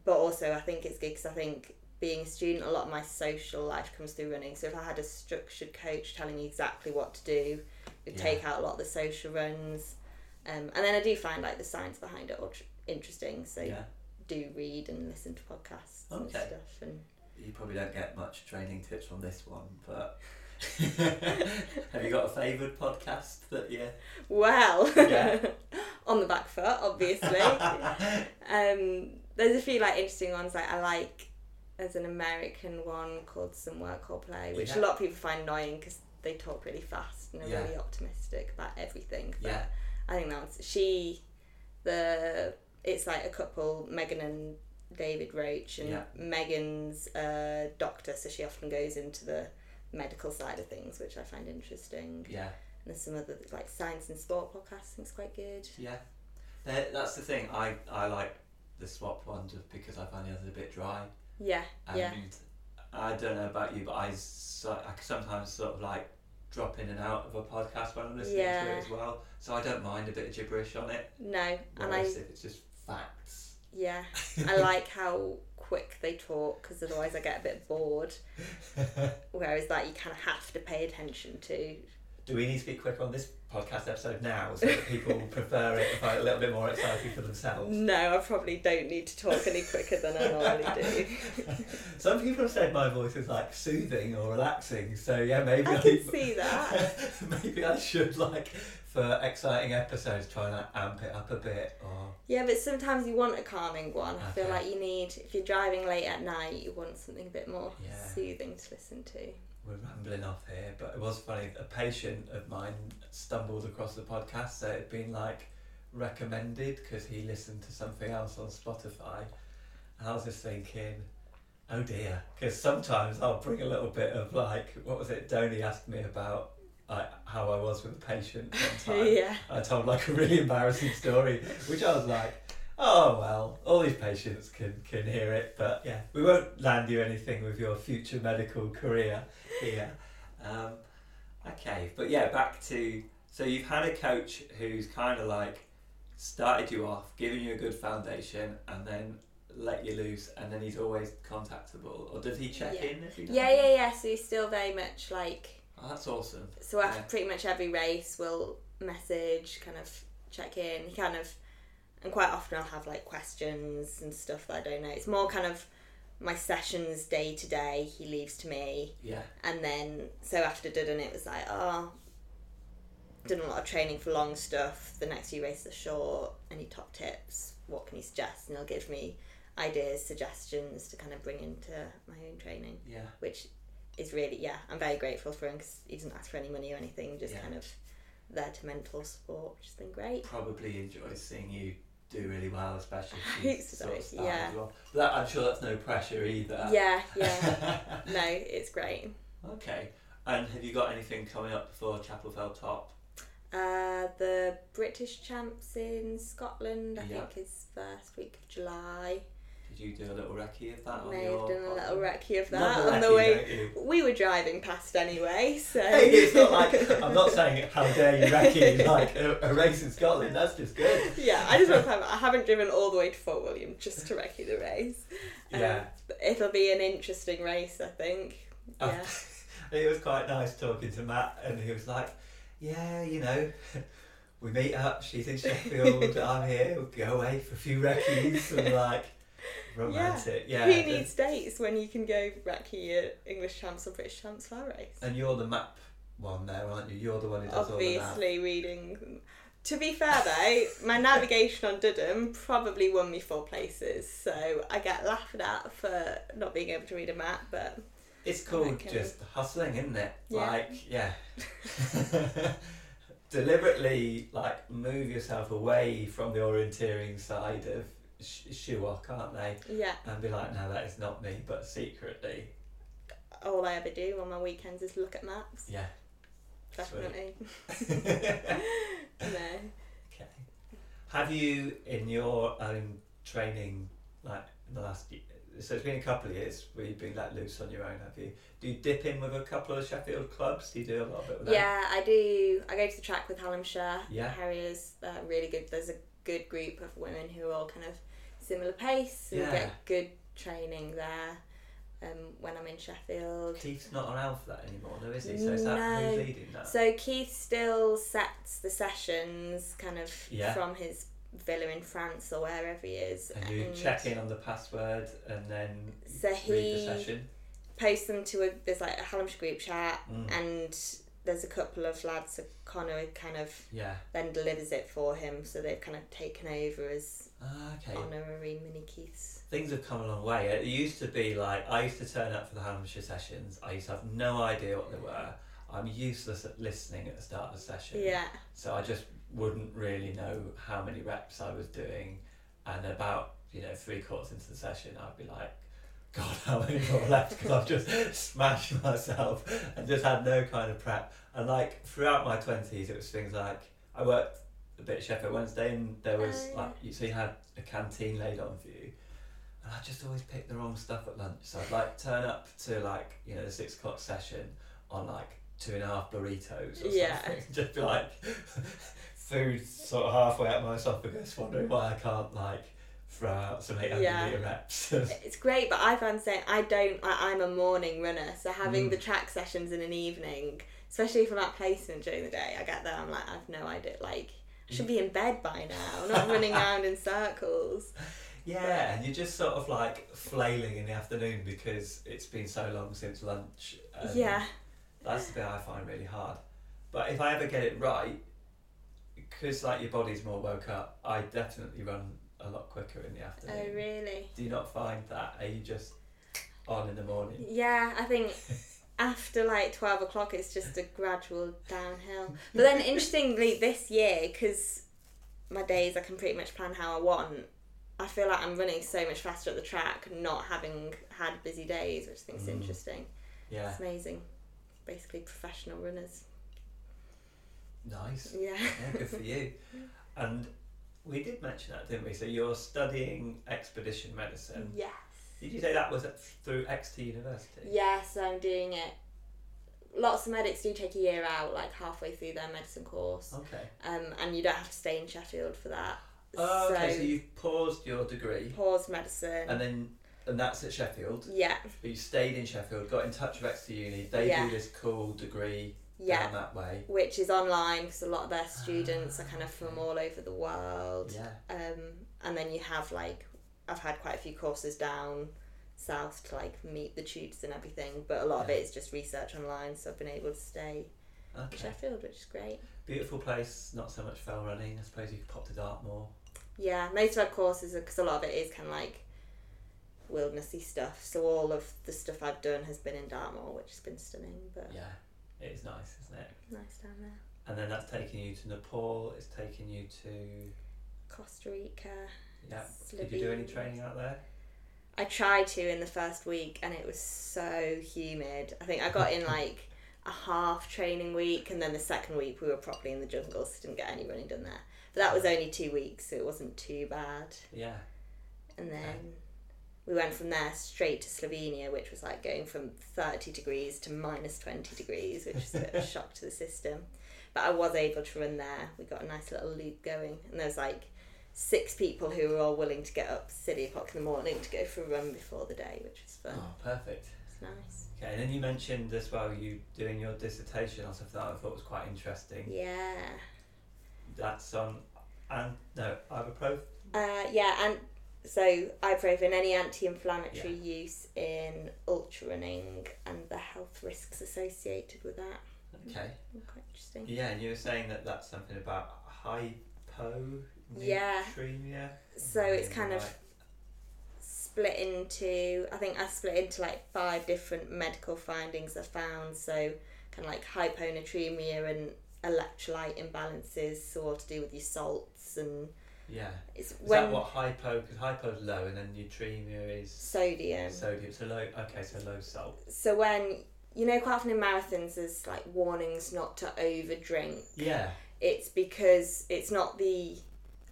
but also, I think it's good because I think being a student, a lot of my social life comes through running. So if I had a structured coach telling me exactly what to do, it would Yeah. take out a lot of the social runs. Um, and then I do find like the science behind it all tr- interesting. So Yeah. Do read and listen to podcasts and Okay. stuff. And You probably don't get much training tips from this one, but have you got a favoured podcast that you well, Yeah. on the back foot, obviously. um, there's a few like interesting ones. Like I like there's an American one called Some Work, All Play, which Yeah. a lot of people find annoying because they talk really fast and are Yeah. really optimistic about everything. But Yeah. I think that one's she, the it's like a couple, Megan and David Roche, and Yeah. Megan's a doctor, so she often goes into the medical side of things, which I find interesting. Yeah. And there's some other like science and sport podcasts. I think it's quite good. Yeah, That- that's the thing. I, I like the SWAP one just because I find the others a bit dry. Yeah, And yeah, I don't know about you, but I, so, I sometimes sort of like drop in and out of a podcast when I'm listening to it as well. So I don't mind a bit of gibberish on it. no, and I if it's just facts. yeah, I like how quick they talk because otherwise I get a bit bored. Whereas that you kind of have to pay attention to. Do we need to be quick on this podcast episode now so that people prefer it if I'm a little bit more exciting for themselves? No, I probably don't need to talk any quicker than I normally do. Some people have said my voice is like soothing or relaxing, so yeah, maybe I can see that. maybe I should like for exciting episodes try and like, amp it up a bit or Yeah, but sometimes you want a calming one. I feel like you need, if you're driving late at night, you want something a bit more Yeah. soothing to listen to. we're rambling off here, but it was funny. A patient of mine stumbled across the podcast, so it'd been like recommended because he listened to something else on Spotify, and I was just thinking, oh dear, because sometimes I'll bring a little bit of like, what was it? Donny asked me about like how I was with a patient one time. yeah. I told like a really embarrassing story, which I was like, oh well, all these patients can can hear it, but yeah, we won't land you anything with your future medical career here. Um, okay, but yeah, back to so you've had a coach who's kind of like started you off, given you a good foundation, and then let you loose, and then he's always contactable, or does he check Yeah. in every day? Yeah, yeah, yeah. So he's still very much like Oh, that's awesome. So after Yeah. pretty much every race, we'll message, kind of check in. He kind of, and quite often I'll have like questions and stuff that I don't know. It's more kind of my sessions day to day. He leaves to me, Yeah, and then so after Duddon, it was like, oh, done a lot of training for long stuff. The next few races are short. Any top tips? What can you suggest? And he'll give me ideas, suggestions to kind of bring into my own training yeah, which is really yeah i'm very grateful for him because he doesn't ask for any money or anything just Yeah. kind of there to mental support which has been great probably enjoys seeing you do really well, especially if so, sort of yeah. But that, I'm sure that's no pressure either. yeah yeah no it's great okay. And have you got anything coming up before Chapel Fell Top? uh, the british champs in scotland i think is first week of july Did you do a little recce of that on May have done a little recce of that on the recce, way. We were driving past anyway, so. Hey, it's not like I'm not saying how dare you recce like a, a race in Scotland. That's just good. yeah, I just want to clarify, I haven't driven all the way to Fort William just to recce the race. Um, Yeah. it'll be an interesting race, I think. Oh, Yeah. it was quite nice talking to Matt, and he was like, "Yeah, you know, we meet up. She's in Sheffield. I'm here. we'll go away for a few recce's and like romantic. Yeah. Who and- needs dates when you can go recce at English champs or British champs flat race? And you're the map one there, aren't you? You're the one who does all the map. Obviously, reading. To be fair though, my navigation on Duddon probably won me four places, so I get laughed at for not being able to read a map. But It's called just hustling, isn't it? Yeah. Like, yeah. Deliberately, like, move yourself away from the orienteering side of sh- Shuok, aren't they? yeah, And be like, no, that is not me, but secretly, all I ever do on my weekends is look at maps. yeah. Definitely. No. Okay. Have you, in your own training, like, in the last year, so it's been a couple of years where you've been let loose on your own, have you? Do you dip in with a couple of Sheffield clubs? Do you do a lot of it with them? Yeah, I do. I go to the track with Hallamshire Yeah. Harriers. They're uh, really good. There's a good group of women who are all kind of similar pace and Yeah. get good training there. Um, when I'm in Sheffield. Keith's not around for that anymore, no, is he? So is that No. who's leading that? So Keith still sets the sessions kind of Yeah. from his villa in France or wherever he is. and you check in on the password and then So read the he session. posts them to a there's like a Hallamshire group chat Mm. and there's a couple of lads so Connor kind of Yeah. then delivers it for him so they've kind of taken over as Ah, okay. honorary mini Keiths. Things have come a long way. It used to be like I used to turn up for the Hallamshire sessions. I used to have no idea what they were. I'm useless at listening at the start of the session. Yeah. So I just wouldn't really know how many reps I was doing, and about you know three quarters into the session, I'd be like, God, how many more left? Because I've just smashed myself and just had no kind of prep. And like throughout my twenties, it was things like I worked a bit at Sheffield Wednesday, and there was yeah. like you, so you had a canteen laid on for you. And I just always picked the wrong stuff at lunch. So I'd like turn up to like, you know, the six o'clock session on like two and a half burritos or Yeah. something. Just be like food sort of halfway up my esophagus, wondering why I can't like throw out some 800 Yeah. meter reps. It's great, but I found saying I don't. I, I'm a morning runner, so having Mm. the track sessions in an evening, especially if I'm at placement during the day, I get there. I'm like, I've no idea. Like, I should be in bed by now, not running around in circles. yeah, and you're just sort of like flailing in the afternoon because it's been so long since lunch. yeah, That's the bit I find really hard. But if I ever get it right, because like your body's more woke up, I definitely run a lot quicker in the oh, afternoon. oh really? Do you not find that? Are you just on in the morning? Yeah, I think after like 12 o'clock it's just a gradual downhill. But then interestingly this year, because my days I can pretty much plan how I want, I feel like I'm running so much faster at the track, not having had busy days, which I think is Mm. interesting. Yeah, It's amazing. Basically professional runners. nice. Yeah. Yeah, good for you. And we did mention that, didn't we? So you're studying expedition medicine. Yes. Did you say that was through Exeter University? Yes, I'm doing it. Lots of medics do take a year out, like halfway through their medicine course. Okay. Um, and you don't have to stay in Sheffield for that. Oh, okay, so you've paused your degree, paused medicine. and then and that's at Sheffield. yeah, But you stayed in Sheffield, got in touch with Exeter Uni. They Yeah. do this cool degree yeah. down that way. Which is online because a lot of their students are kind of from all over the world. Yeah. Um, and then you have like, I've had quite a few courses down south to like meet the tutors and everything, but a lot of it is just research online. So I've been able to stay in Sheffield, which is great. Beautiful place, not so much fell running. I suppose you could pop to Dartmoor. Yeah, most of our courses, because a lot of it is kind of like wildernessy stuff. So all of the stuff I've done has been in Dartmoor, which has been stunning, but Yeah, it is nice, isn't it? nice down there. And then that's taking you to Nepal. It's taking you to Costa Rica. Yeah. Did you do any training out there? I tried to in the first week, and it was so humid. I think I got in like a half training week, and then the second week we were properly in the jungle, so didn't get any running done there. But that was only two weeks, so it wasn't too bad. Yeah. And then we went from there straight to Slovenia, which was like going from 30 degrees to minus 20 degrees, which is a bit of a shock to the system. But I was able to run there. We got a nice little loop going, and there was like six people who were all willing to get up silly o'clock in the morning to go for a run before the day, which was fun. Oh, perfect. It's nice. Okay, and then you mentioned as well you doing your dissertation on something that I thought was quite interesting. Yeah. That's on, and no, ibuprofen. Uh, yeah, and so ibuprofen, any anti-inflammatory use in ultra running, and the health risks associated with that. Okay. Quite interesting. Yeah, and you were saying that that's something about hypo. Yeah. So it's kind of split into I think I split into like five different medical findings I found. So kind of like hyponatremia and electrolyte imbalances, all to do with your salts and Yeah. it's Is when that what hypo? Because hypo is low, and then natremia is sodium. sodium. So low. Okay, so low salt. So when you know quite often in marathons there's like warnings not to over drink. Yeah. It's because it's not the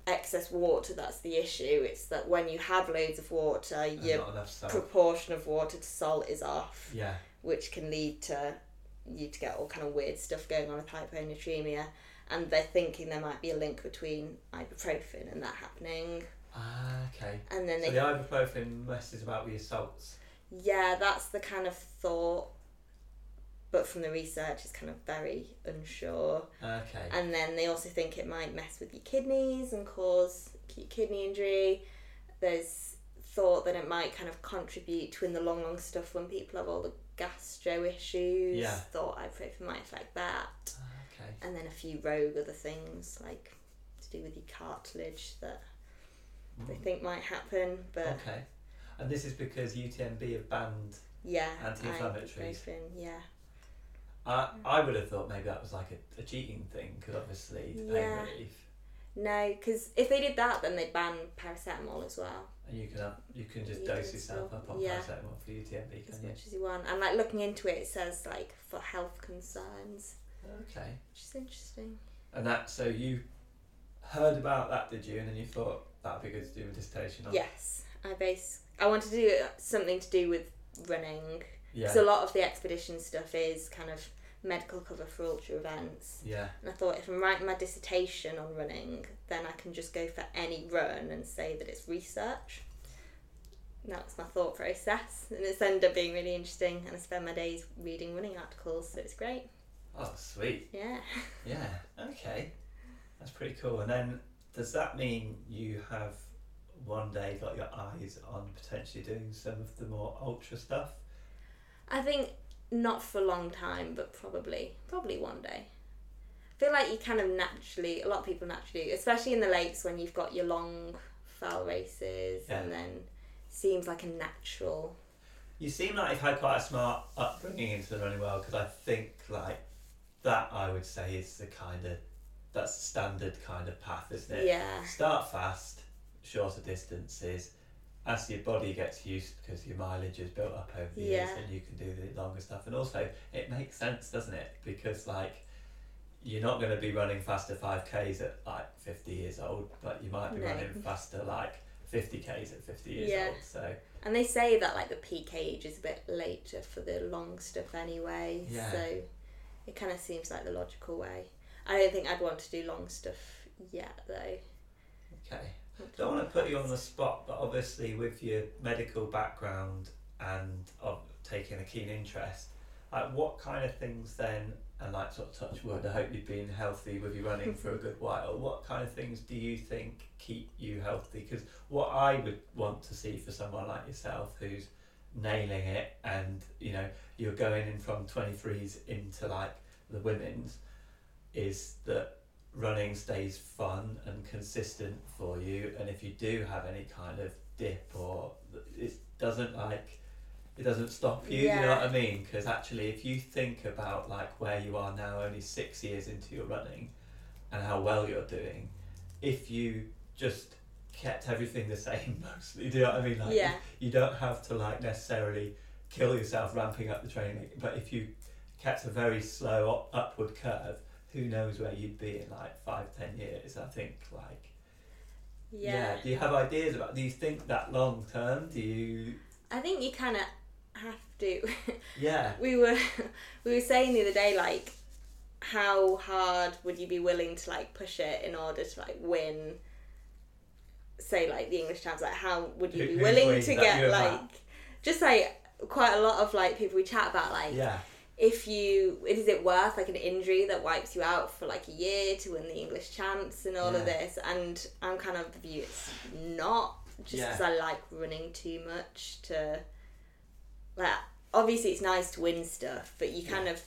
excess water that's the issue. It's that when you have loads of water, and your not enough salt. proportion of water to salt is off. yeah. which can lead to you to get all kind of weird stuff going on with hyponatremia. And they're thinking there might be a link between ibuprofen and that happening. Ah, okay. And then So they, the ibuprofen messes about with your salts. yeah, that's the kind of thought. But from the research, it's kind of very unsure. Okay. And then they also think it might mess with your kidneys and cause acute kidney injury. There's thought that it might kind of contribute to in the long, long stuff when people have all the gastro issues. Yeah. Thought ibuprofen might affect that. Okay. and then a few rogue other things like to do with your cartilage that they Mm. think might happen. But Okay. And this is because UTMB have banned. yeah, Anti-inflammatories. Yeah, I I would have thought maybe that was like a, a cheating thing because obviously the pain Yeah. relief, no, because if they did that, then they'd ban paracetamol as well, and you can have, you can just You dose yourself still- up on yeah. paracetamol for UTMB, as can you? much as you want. And like looking into it, it says like for health concerns, Okay. which is interesting. And that so you heard about that, did you? And then you thought that'd be good to do a dissertation on. Yes, I base. I wanted to do something to do with running. Yeah. A lot of the expedition stuff is kind of medical cover for ultra events. yeah. And I thought if I'm writing my dissertation on running, then I can just go for any run and say that it's research. And that was my thought process, and it's ended up being really interesting. And I spend my days reading running articles, so it's great. Oh, sweet. Yeah. Yeah. Okay. That's pretty cool. And then does that mean you have one day got your eyes on potentially doing some of the more ultra stuff? I think not for a long time, but probably probably one day. I feel like you kind of naturally, a lot of people naturally, especially in the lakes when you've got your long fell races, Yeah. and then seems like a natural. You seem like you've had quite a smart upbringing into the running world because I think like that I would say is the kind of that's the standard kind of path, isn't it? Yeah. Start fast, shorter distances. As your body gets used because your mileage is built up over the years, and you can do the longer stuff. And also, it makes sense, doesn't it? Because like you're not going to be running faster 5Ks at like 50 years old, but you might be No. running faster like 50Ks at 50 years Yeah. old. So And they say that like the peak age is a bit later for the long stuff anyway. Yeah. So it kind of seems like the logical way. I don't think I'd want to do long stuff yet though. okay. Don't want to put you on the spot, but obviously with your medical background and of taking a keen interest, like what kind of things then, and like sort of touch wood, I hope you've been healthy with you running for a good while. What kind of things do you think keep you healthy? Because what I would want to see for someone like yourself who's nailing it and you know you're going in from 23s into like the women's is that running stays fun and consistent for you and if you do have any kind of dip or it doesn't like it doesn't stop you you know what i mean? Because actually if you think about like where you are now only six years into your running and how well you're doing if you just kept everything the same mostly do you know what i mean? Like yeah. you don't have to like necessarily kill yourself ramping up the training but if you kept a very slow up- upward curve who knows where you'd be in like five ten years i think like Yeah. Do you have ideas about? Do you think that long term? Do you? I think you kind of have to. Yeah. we were we were saying the other day like how hard would you be willing to like push it in order to like win say like the english champs like how would you Who- be willing to get like just like quite a lot of like people we chat about like Yeah. If you is it worth like an injury that wipes you out for like a year to win the english champs and all Yeah. of this and i'm kind of the view it's not just Yeah. because i like running too much to like obviously it's nice to win stuff but you kind Yeah. of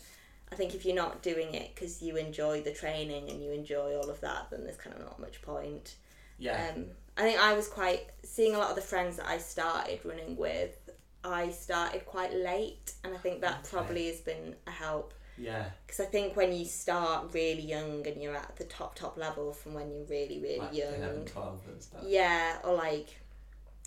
i think if you're not doing it because you enjoy the training and you enjoy all of that then there's kind of not much point Yeah. um, I think I was quite seeing a lot of the friends that I started running with. I started quite late, and I think that Okay. probably has been a help yeah. because I think when you start really young and you're at the top top level from when you're really really Like young, 11, 12 and stuff. yeah, or like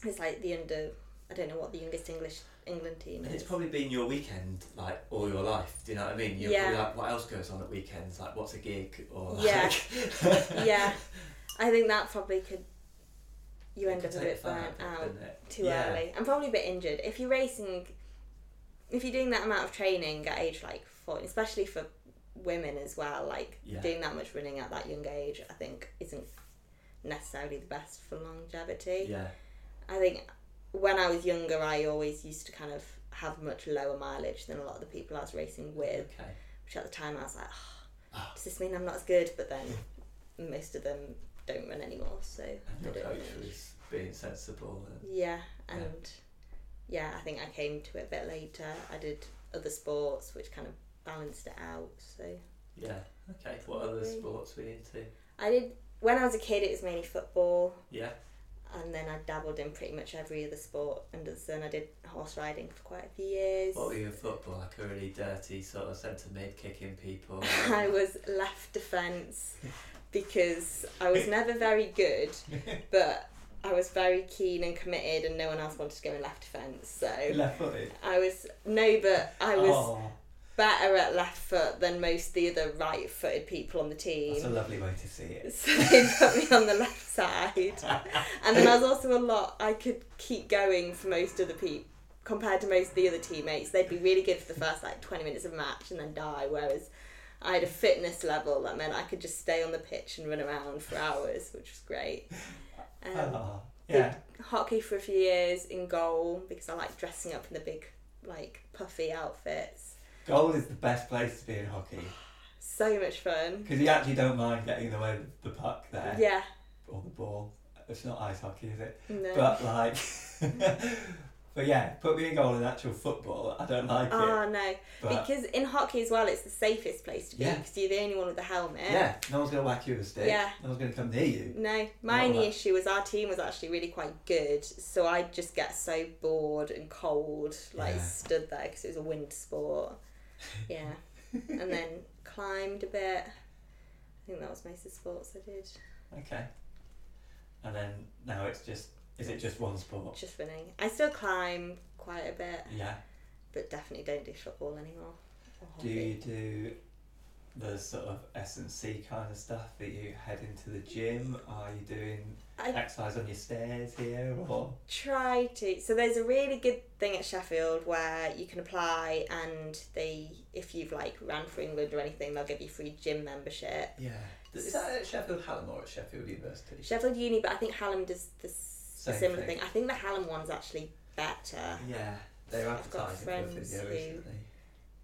it's like the under. I don't know what the youngest English England team And is. it's probably been your weekend like all your life. Do you know what I mean? You're Yeah. probably like, what else goes on at weekends? Like, what's a gig? Or Yeah. yeah, I think that probably could. You end up a bit burnt out. too Yeah. early and probably a bit injured. If you're racing, if you're doing that amount of training at age like 14, especially for women as well, like Yeah. doing that much running at that young age, I think isn't necessarily the best for longevity. Yeah. I think when I was younger, I always used to kind of have much lower mileage than a lot of the people I was racing with, Okay. which at the time I was like, oh, does this mean I'm not as good? But then most of them don't run anymore, so And I your coach was being sensible. And, Yeah, and yeah. I think I came to it a bit later. I did other sports which kind of balanced it out. So yeah. Okay. What other Probably. sports were you into? I did when I was a kid. It was mainly football, Yeah. and then I dabbled in pretty much every other sport under the sun. I did horse riding for quite a few years. What were you in football? Like a really dirty sort of centre mid kicking people? I was left defence because I was never very good, but I was very keen and committed, and no one else wanted to go in left defence. So left footed. I was no, but I was. Oh, better at left foot than most of the other right footed people on the team. that's a lovely way to see it. So they put me on the left side. And then I was also a lot, I could keep going for most of the people. Compared to most of the other teammates, they'd be really good for the first like 20 minutes of a match and then die. Whereas I had a fitness level that meant I could just stay on the pitch and run around for hours, which was great. Um, Oh, yeah. hockey for a few years in goal because I like dressing up in the big, like puffy outfits. Goal is the best place to be in hockey So much fun. because you actually don't mind getting in the way of the puck there Yeah, or the ball. It's not ice hockey, is it? no. But like, but yeah, put me in goal in actual football. I don't like ah, it. Oh no! But because in hockey as well, it's the safest place to be Yeah. because you're the only one with the helmet. yeah, no one's gonna whack you with a stick. Yeah. No one's gonna come near you. No, my only issue was our team was actually really quite good, so I just get so bored and cold, like Yeah. stood there because it was a wind sport. Yeah, and then climbed a bit. I think that was most of the sports I did. Okay. And then now it's just is it just one sport? Just running. I still climb quite a bit, Yeah. but definitely don't do football anymore. Do you do the sort of S and C kind of stuff that you head into the gym? Are you doing I exercise on your stairs here or try to so there's a really good thing at Sheffield where you can apply and they if you've like ran for England or anything they'll give you free gym membership Yeah. Is that at Sheffield Hallam or at Sheffield University? Sheffield Uni but I think Hallam does the s- a Same similar thing. thing I think the Hallam one's actually better Yeah. They were I've got friends who-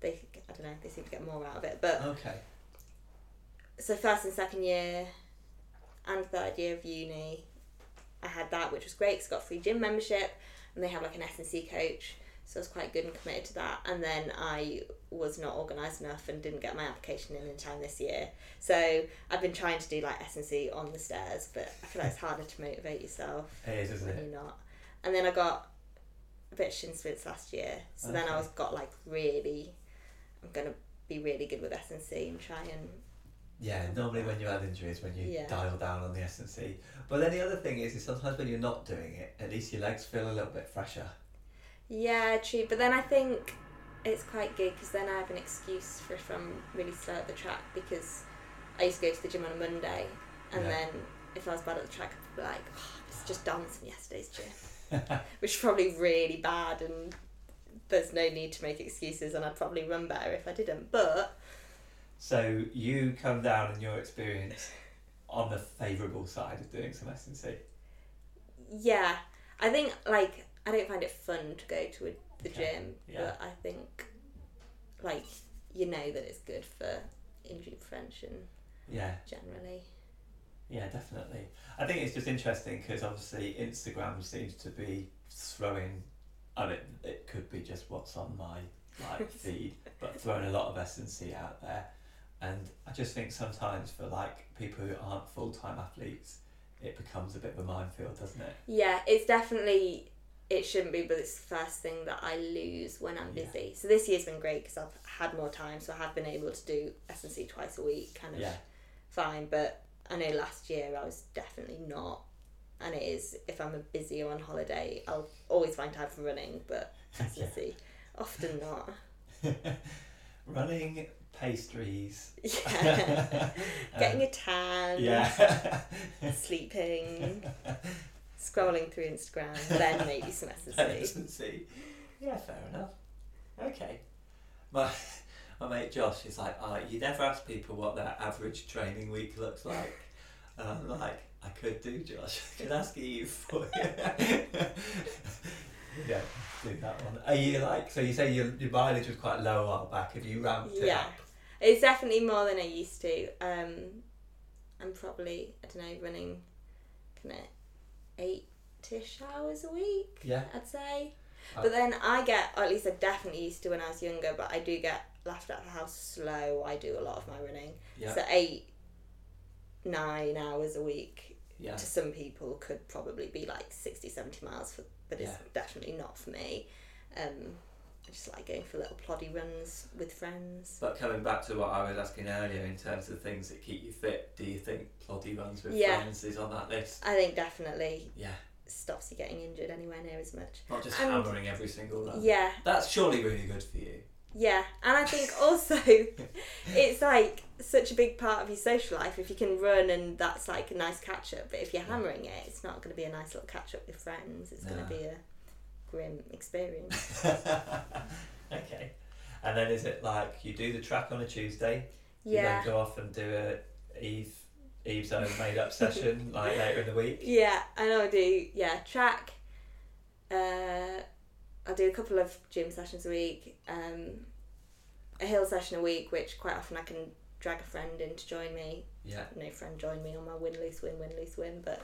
they I don't know they seem to get more out of it but Okay. so first and second year and third year of uni I had that which was great because I got free gym membership and they have like an S&C coach so I was quite good and committed to that and then I was not organised enough and didn't get my application in in time this year so I've been trying to do like S&C on the stairs but I feel like it's harder to motivate yourself It is, isn't it? you're not and then I got a bit of shin splints last year so then I was got like really I'm going to be really good with S&C and try and Yeah, normally when you have injuries, when you Yeah. dial down on the S and C. But then the other thing is, is sometimes when you're not doing it, at least your legs feel a little bit fresher. Yeah, true. But then I think it's quite good because then I have an excuse for if I'm really slow at the track because I used to go to the gym on a Monday and Yeah. then if I was bad at the track, I'd be like, oh, it's just dance from yesterday's gym, which is probably really bad, and there's no need to make excuses, and I'd probably run better if I didn't. But So you come down in your experience on the favourable side of doing some S and C. yeah, I think like I don't find it fun to go to a, the Okay, gym, yeah. but I think like you know that it's good for injury prevention Yeah, generally. yeah, definitely. I think it's just interesting because obviously Instagram seems to be throwing. I mean, it could be just what's on my like feed, but throwing a lot of S and C out there, and I just think sometimes for like people who aren't full time athletes, it becomes a bit of a minefield, doesn't it? Yeah, it's definitely it shouldn't be, but it's the first thing that I lose when I'm Yeah. busy. So this year's been great because I've had more time, so I have been able to do S and C twice a week, kind of Yeah, fine. But I know last year I was definitely not, and it is if I'm a busy or on holiday, I'll always find time for running, but S and C often not. running pastries. Yeah, getting a tan, yeah. sleeping, scrolling through Instagram, then maybe some S and C. Yeah, fair enough. Okay. My my mate Josh is like, oh, you never ask people what their average training week looks like. And I'm like, I could do, Josh. I could ask you for you. yeah, do that one. Are you like, so you say your, your mileage was quite low a while back. Have you ramped it up? Yeah. up? It's definitely more than I used to. Um, I'm probably I don't know running kind of eight-ish hours a week. Yeah. I'd say. Uh, But then I get, or at least I definitely used to when I was younger. But I do get laughed at how slow I do a lot of my running. Yeah. So eight, nine hours a week Yeah. to some people could probably be like 60, 70 miles, for, but it's definitely not for me. Um, I just like going for little ploddy runs with friends. But coming back to what I was asking earlier in terms of things that keep you fit, do you think ploddy runs with Yeah. friends is on that list? I think definitely Yeah. stops you getting injured anywhere near as much. Not just And- hammering every single run. Yeah, That's surely really good for you. yeah, and I think also it's like such a big part of your social life. If you can run and that's like a nice catch up, but if you're hammering it, it's not going to be a nice little catch up with friends. It's going to be a grim experience. okay. And then is it like you do the track on a Tuesday? You Yeah, then go off and do a Eve Eve's own made up session like later in the week. yeah, and I'll do yeah track. Uh, I'll do a couple of gym sessions a week. Um, a hill session a week, which quite often I can drag a friend in to join me Yeah. no friend join me on my win lose win win lose win but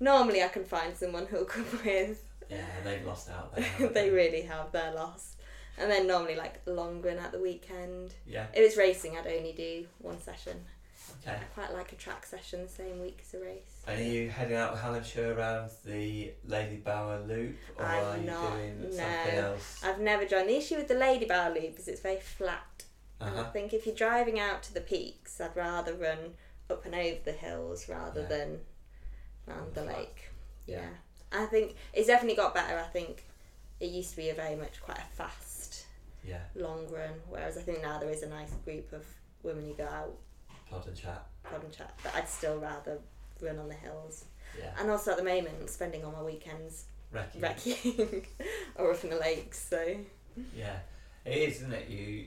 normally I can find someone who'll come with Yeah, they've lost out there. haven't they really have their loss and then normally like long run at the weekend Yeah. if it's racing I'd only do one session Okay. I quite like a track session the same week as a race And are you heading out with Hallamshire around the Ladybower Loop, or I'm are you not, doing no. something else? I've never joined the issue with the Ladybower Loop is it's very flat and I Uh-huh. think if you're driving out to the peaks I'd rather run up and over the hills rather Yeah. than round the lake Yeah. Yeah. I think it's definitely got better. I think it used to be a very much quite a fast, Yeah. long run, whereas I think now there is a nice group of women who go out, Plod and chat. pod and chat. But I'd still rather run on the hills. Yeah. And also at the moment, spending all my weekends recceing or up in the lakes. So Yeah, it is, isn't it? You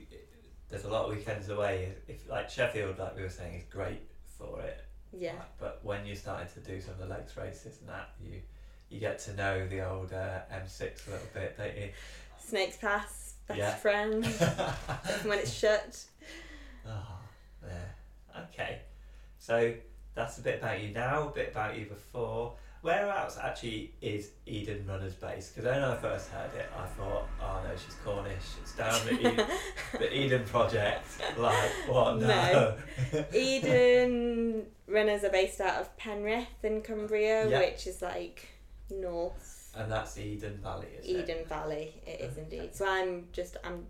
there's a lot of weekends away. If like Sheffield, like we were saying, is great for it. yeah, Like, but when you started to do some of the lakes races and that, you you get to know the old uh, M6 a little bit, don't you? Snakes Pass, best Yeah. friend. When it's shut. oh, yeah. Okay, so that's a bit about you now, a bit about you before. Whereabouts actually is Eden Runners Base? Because when I first heard it, I thought, oh no, she's Cornish. It's down the Eden, the Eden Project. Like, what? No. No. Eden runners are based out of Penrith in Cumbria, Yeah. which is like north And that's Eden Valley, is it? Eden Valley. It is indeed. So I'm just I'm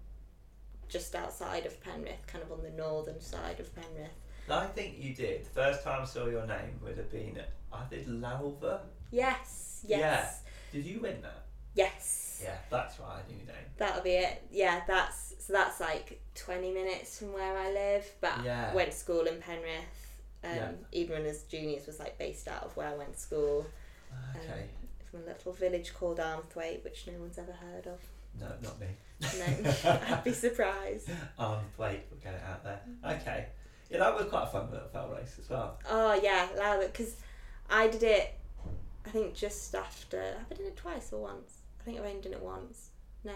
just outside of Penrith, kind of on the northern side of Penrith. I think you did. The first time I saw your name would have been at, I did Lalva. Yes, yes, Did you win that? yes. Yeah, that's why I knew your name. That'll be it. Yeah, that's so that's like twenty minutes from where I live, but Yeah. went to school in Penrith. Um, Yeah. Eden Runners Juniors was like based out of where I went to school. Okay. Um, from a little village called Armthwaite, which no one's ever heard of. no, not me. No, I'd be surprised. Arm plate, we'll get it out there. Mm-hmm. Okay. Yeah, that was quite a fun little fell race as well. Oh yeah, loud because I did it. I think just after. Have I done it twice or once? I think I've only done it once. No,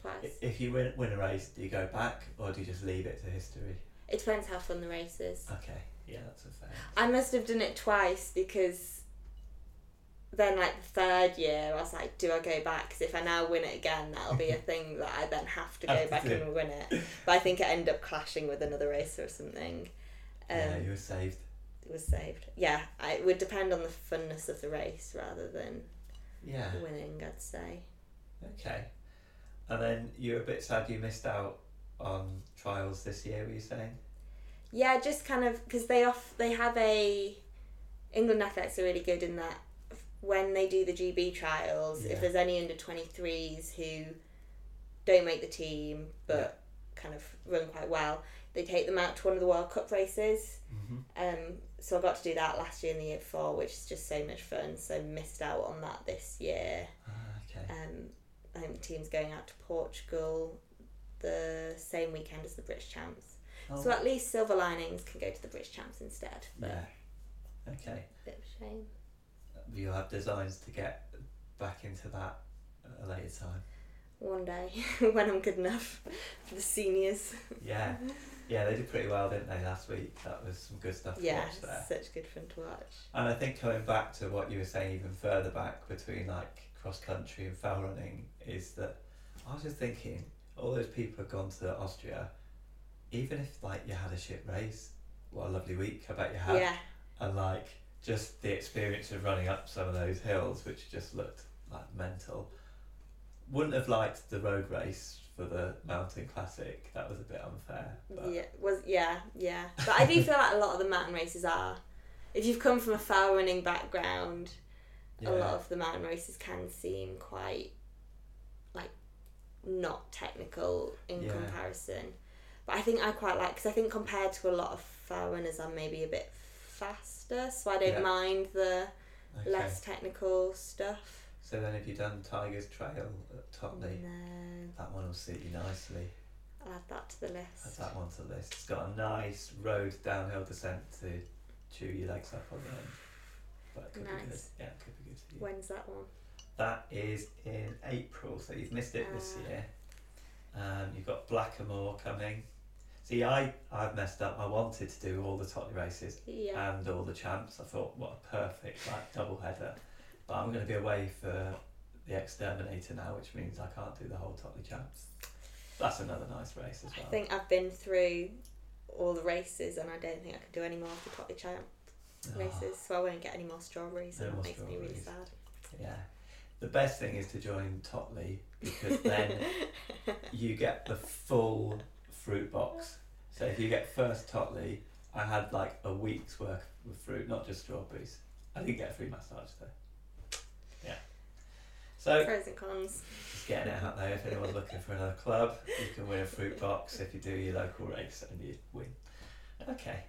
twice. If you win, win a race, do you go back or do you just leave it to history? It depends how fun the race is. Okay, yeah, that's a fair. I must have done it twice because then, like the third year, I was like, do I go back? Because if I now win it again, that'll be a thing that I then have to go back and win it. But I think it ended up clashing with another race or something. Um, yeah, you were saved. It was saved. Yeah, I, it would depend on the funness of the race rather than Yeah. winning, I'd say. Okay. And then you were a bit sad you missed out on trials this year. Were you saying? Yeah, just kind of because they off they have a England Athletics are really good in that when they do the GB trials, Yeah. if there's any under twenty threes who don't make the team but kind of run quite well, they take them out to one of the World Cup races. Mm-hmm. Um, so I got to do that last year and the year before, which is just so much fun. So missed out on that this year. Ah, okay. Um, I think the team's going out to Portugal the same weekend as the British champs. Oh, So at least Silver Linings can go to the British champs instead. But yeah. Okay. bit of a shame. You'll have designs to get back into that at a later time. One day when I'm good enough for the seniors. Yeah. Yeah, they did pretty well, didn't they, last week? That was some good stuff to Yeah, watch there. such good fun to watch. And I think coming back to what you were saying even further back between like cross country and fell running is that I was just thinking all those people have gone to Austria, even if like you had a shit race, what a lovely week I bet you had. Yeah, And like just the experience of running up some of those hills which just looked like mental. Wouldn't have liked the road race for the mountain classic, that was a bit unfair. But yeah, was yeah, yeah. But I do feel like a lot of the mountain races are. If you've come from a fell running background, a lot of the mountain races can seem quite like not technical in Yeah. comparison. But I think I quite like because I think compared to a lot of fell runners, I'm maybe a bit faster, so I don't Yeah. mind the Okay. less technical stuff. So then, have you've done Tiger's Trail at Totley? No, That one will suit you nicely. I'll add that to the list. Add that one to the list. It's got a nice road downhill descent to chew your legs up on the end. But it could be good. Yeah, it could be good for you. When's that one? That is in April, so you've missed it this Ah. year. Um, you've got Blackamore coming. See, I I've messed up. I wanted to do all the Totley races Yeah. and all the champs. I thought, what a perfect like double header. But I'm going to be away for the Exterminator now, which means I can't do the whole Totley champs. That's another nice race as well. I think I've been through all the races and I don't think I could do any more of the Totley Champ Ah, races, so I won't get any more strawberries, No and more that makes me really sad. yeah. The best thing is to join Totley because then you get the full fruit box. So if you get first Totley, I had like a week's worth of fruit, not just strawberries. I didn't get a free massage though. Yeah. So Pros and cons. just getting it out there. If anyone's looking for another club, you can win a fruit box if you do your local race and you win. Okay.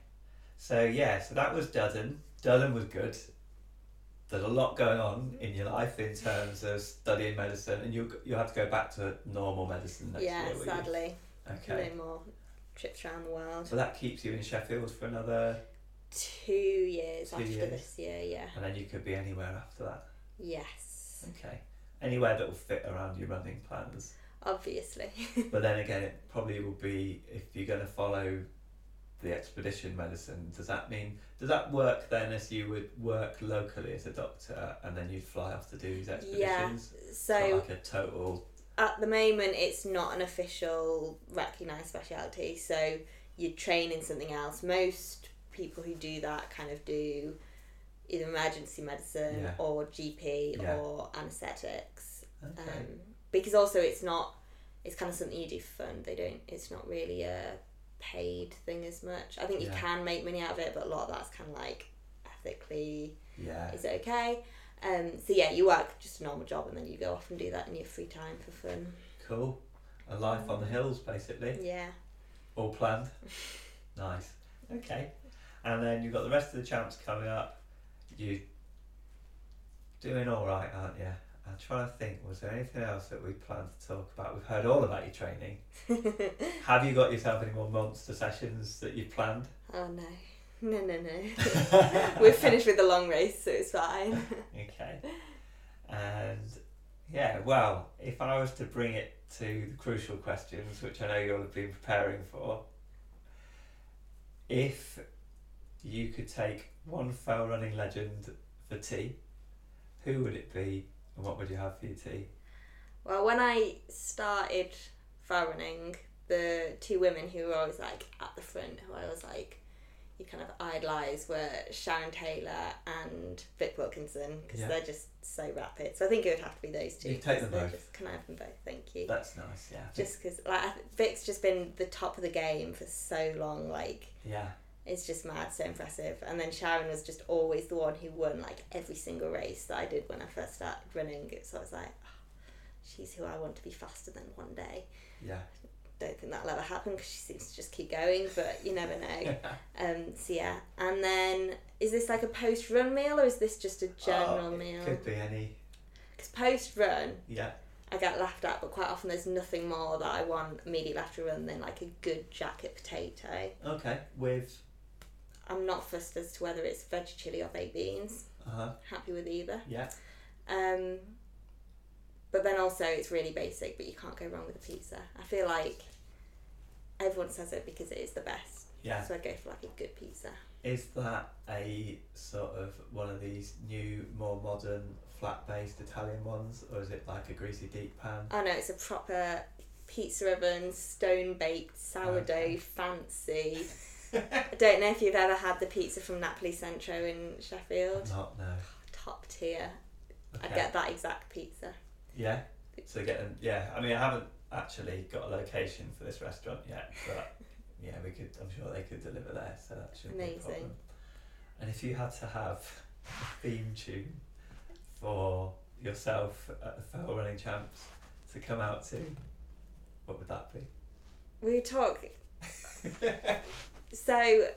So yeah, so that was Duddon. Duddon was good. There's a lot going on in your life in terms of studying medicine, and you you have to go back to normal medicine next yeah, year. will you? Okay. no more trips around the world. So that keeps you in Sheffield for another, Two years Two after years. this year, yeah. and then you could be anywhere after that. Yes, Okay. Anywhere that will fit around your running plans. obviously. but then again, it probably will be if you're going to follow the expedition medicine. Does that mean does that work then as you would work locally as a doctor and then you'd fly off to do these expeditions? It's So like a total. At the moment it's not an official recognised speciality so you train in something else most people who do that kind of do either emergency medicine Yeah. or gp Yeah. or anaesthetics Okay. um, because also it's not it's kind of something you do for fun they don't it's not really a paid thing as much i think you Yeah. can make money out of it but a lot of that's kind of like ethically yeah. is it okay um, so yeah you work just a normal job and then you go off and do that in your free time for fun Cool. A life on the hills, basically. yeah All planned. nice. Okay. And then you've got the rest of the champs coming up. You doing all right, aren't you? I'm trying to think. Was there anything else that we planned to talk about? We've heard all about your training. Have you got yourself any more monster sessions that you've planned? Oh no. No, no, no. We're finished with the long race, so it's fine. Okay. And yeah, well, if I was to bring it to the crucial questions, which I know you'll have been preparing for, if you could take one fell running legend for tea, who would it be and what would you have for your tea? Well, when I started fell running, the two women who were always like at the front, who I was like, you kind of idolise, were Sharon Taylor and Vic Wilkinson because Yeah. they're just so rapid. So I think it would have to be those two. You take them both. Just, can I have them both? Thank you. That's nice, yeah. just because like Vic's just been the top of the game for so long, like yeah. it's just mad, so impressive. And then Sharon was just always the one who won like every single race that I did when I first started running. So I was like, "Oh, she's who I want to be faster than one day. Yeah. Don't think that'll ever happen because she seems to just keep going, but you never know. um, so yeah, and then is this like a post run meal or is this just a general Oh, it meal? Could be any. Because post run, Yeah. I get laughed at, but quite often there's nothing more that I want immediately after a run than like a good jacket potato. Okay. With. I'm not fussed as to whether it's veggie chili or baked beans. Uh huh. Happy with either. Yeah. Um, but then also it's really basic, but you can't go wrong with a pizza. I feel like everyone says it because it is the best. Yeah. So I go for like a good pizza. Is that a sort of one of these new, more modern, flat based Italian ones, or is it like a greasy deep pan? Oh no, it's a proper pizza oven, stone baked, sourdough, Okay. fancy. I don't know if you've ever had the pizza from Napoli Centro in Sheffield. Not no. Top tier. Okay. I'd get that exact pizza. Yeah. So getting yeah. I mean, I haven't actually got a location for this restaurant yet, but yeah, we could. I'm sure they could deliver there, so that shouldn't be a Amazing. problem. And if you had to have a theme tune for yourself at the Fell Running Champs to come out to, what would that be? We talk. So?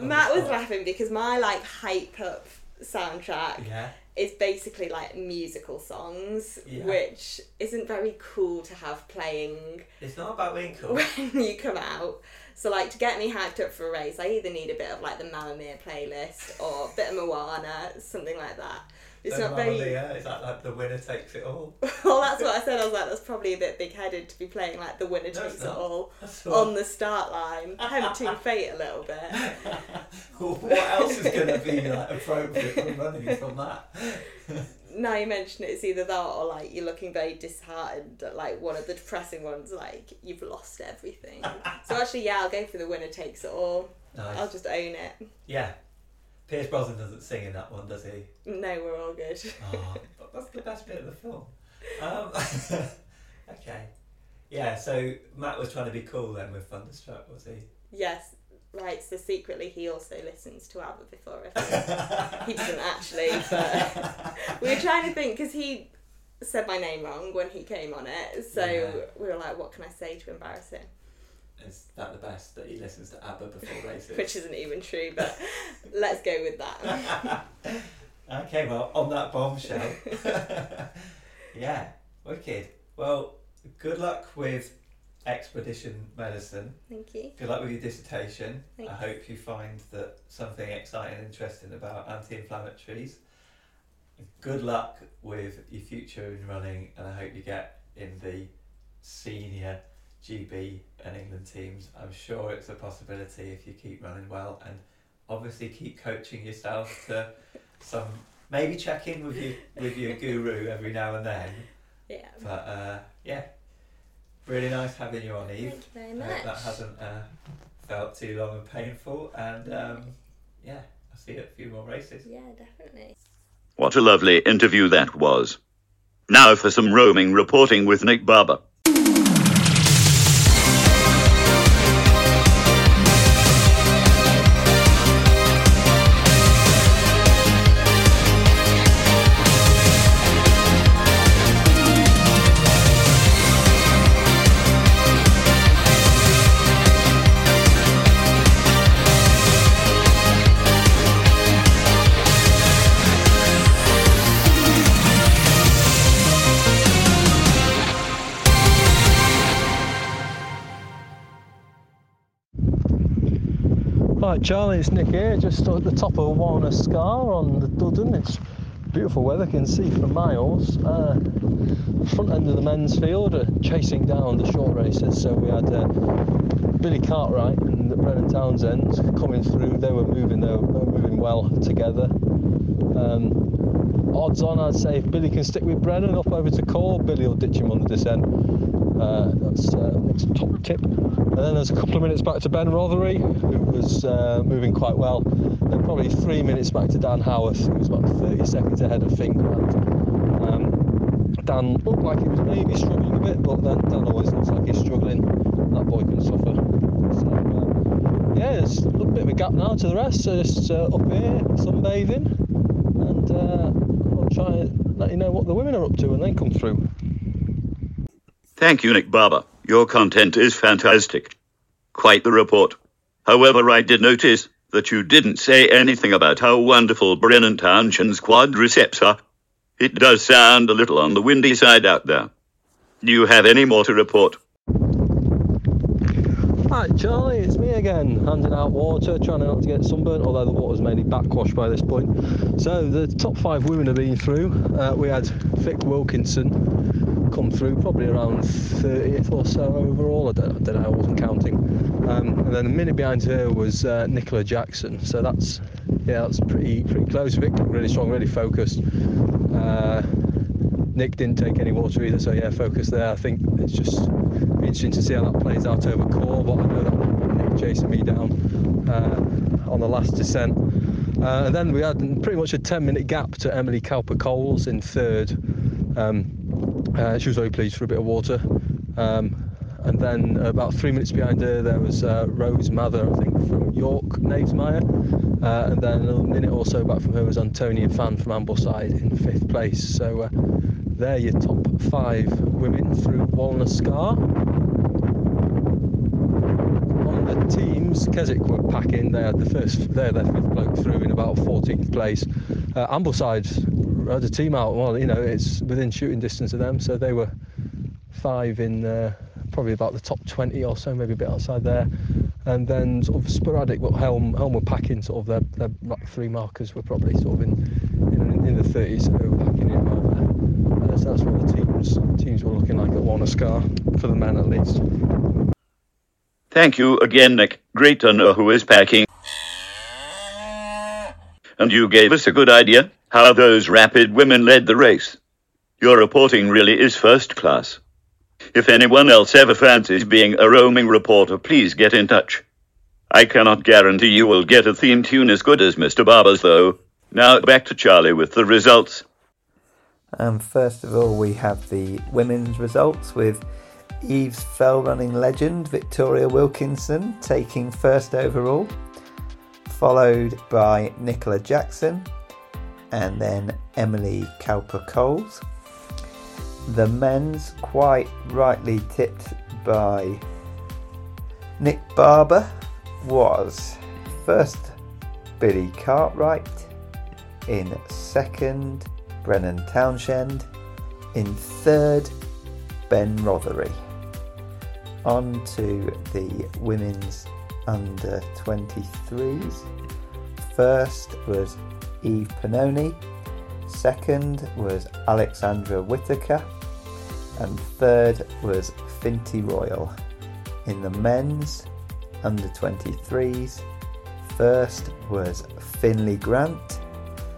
Matt was laughing because my like hype up soundtrack Yeah. is basically like musical songs, Yeah. which isn't very cool to have playing It's not about being cool. when you come out. So like to get me hyped up for a race, I either need a bit of like the Mamma Mia playlist or a bit of Moana, something like that. It's not very. Mia, is that like the winner takes it all? well, that's what I said. I was like, that's probably a bit big headed to be playing like the winner No, takes it all on the start line, tempting fate a little bit. what else is going to be like appropriate for running from that? now you mention it, it's either that or like you're looking very disheartened at like one of the depressing ones, like you've lost everything. so actually, yeah, I'll go for the winner takes it all. Nice. I'll just own it. Yeah. Pierce Brosnan doesn't sing in that one, does he? No, we're all good. Oh, but that's the best bit of the film. Um, okay. Yeah, so Matt was trying to be cool then with Thunderstruck, was he? yes, right. So secretly, he also listens to ABBA before everything. he doesn't actually, but we were trying to think because he said my name wrong when he came on it. So Yeah. we were like, what can I say to embarrass him? Is that the best that he listens to ABBA before races? Which isn't even true, but let's go with that. okay, well, on that bombshell. yeah, wicked. Well, good luck with Expedition Medicine. Thank you. Good luck with your dissertation. Thanks. I hope you find that something exciting and interesting about anti-inflammatories. Good luck with your future in running, and I hope you get in the senior GB and England teams. I'm sure it's a possibility if you keep running well, and obviously keep coaching yourself to some. Maybe check in with your with your guru every now and then. Yeah. But uh, yeah, really nice having you on, Eve. Thank you very I hope much. that hasn't uh, felt too long and painful. And um, yeah, I'll see you at a few more races. Yeah, definitely. What a lovely interview that was. Now for some roaming reporting with Nick Barber. Charlie, it's Nick here, just at the top of Walna Scar on the Duddon. It's beautiful weather, can see for miles. Uh, front end of the men's field, uh, chasing down the short races. So we had uh, Billy Cartwright and Brennan Townsend coming through. They were moving, they were, moving well together. Um, odds on, I'd say if Billy can stick with Brennan up over to Caw, Billy will ditch him on the descent. Uh, that's uh, Nick's top tip. And then there's a couple of minutes back to Ben Rothery, who was uh, moving quite well. Then probably three minutes back to Dan Howarth, who was about 30 seconds ahead of Fin Grant. Um, Dan looked like he was maybe struggling a bit, but then Dan always looks like he's struggling. That boy can suffer. So, uh, yeah, there's a little bit of a gap now to the rest. So just uh, up here, sunbathing, and uh, I'll try and let you know what the women are up to when they come through. Thank you, Nick Barber. Your content is fantastic. Quite the report. However, I did notice that you didn't say anything about how wonderful Brennan Townshend's quadriceps are. It does sound a little on the windy side out there. Do you have any more to report? Hi Charlie, it's me again, handing out water, trying not to get sunburnt, although the water's mainly backwashed by this point. So the top five women have been through. Uh, we had Vic Wilkinson come through, probably around 30th or so overall. I don't, I don't know, I wasn't counting. Um, and then a minute behind her was uh, Nicola Jackson. So that's yeah, that's pretty pretty close. Vic really strong, really focused. Uh, Nick didn't take any water either, so yeah, focus there. I think it's just interesting to see how that plays out over Caw, but I know that Nick chasing me down uh, on the last descent. Uh, and then we had pretty much a 10 minute gap to Emily Cowper Coles in third. Um, uh, she was very pleased for a bit of water. Um, and then about three minutes behind her, there was uh, Rose Mather, I think, from York, Knavesmire. Uh, and then a little minute or so back from her was Antonia Fan from Ambleside in fifth place. So uh, they're your top five women through Walna Scar. On the teams, Keswick were packing. They had the first, they're their fifth bloke through in about 14th place. Uh, Ambleside had a team out. Well, you know, it's within shooting distance of them, so they were five in uh, probably about the top 20 or so, maybe a bit outside there. And then sort of sporadic, but Helm, Helm were packing sort of their, their three markers were probably sort of in in, in the 30s, so they were packing it over there. So that's what the teams teams were looking like at Scar for the men at least. Thank you again, Nick. Great to know who is packing. And you gave us a good idea how those rapid women led the race. Your reporting really is first class. If anyone else ever fancies being a roaming reporter, please get in touch. I cannot guarantee you will get a theme tune as good as Mr. Barber's, though. Now back to Charlie with the results. And first of all, we have the women's results with Eve's fell running legend Victoria Wilkinson taking first overall, followed by Nicola Jackson and then Emily Cowper Coles. The men's quite rightly tipped by Nick Barber was first Billy Cartwright, in second Brennan Townshend, in third Ben Rothery. On to the women's under 23s. First was Eve Pannone, second was Alexandra Whitaker, and third was Finty Royal. In the men's under 23s, first was Finley Grant,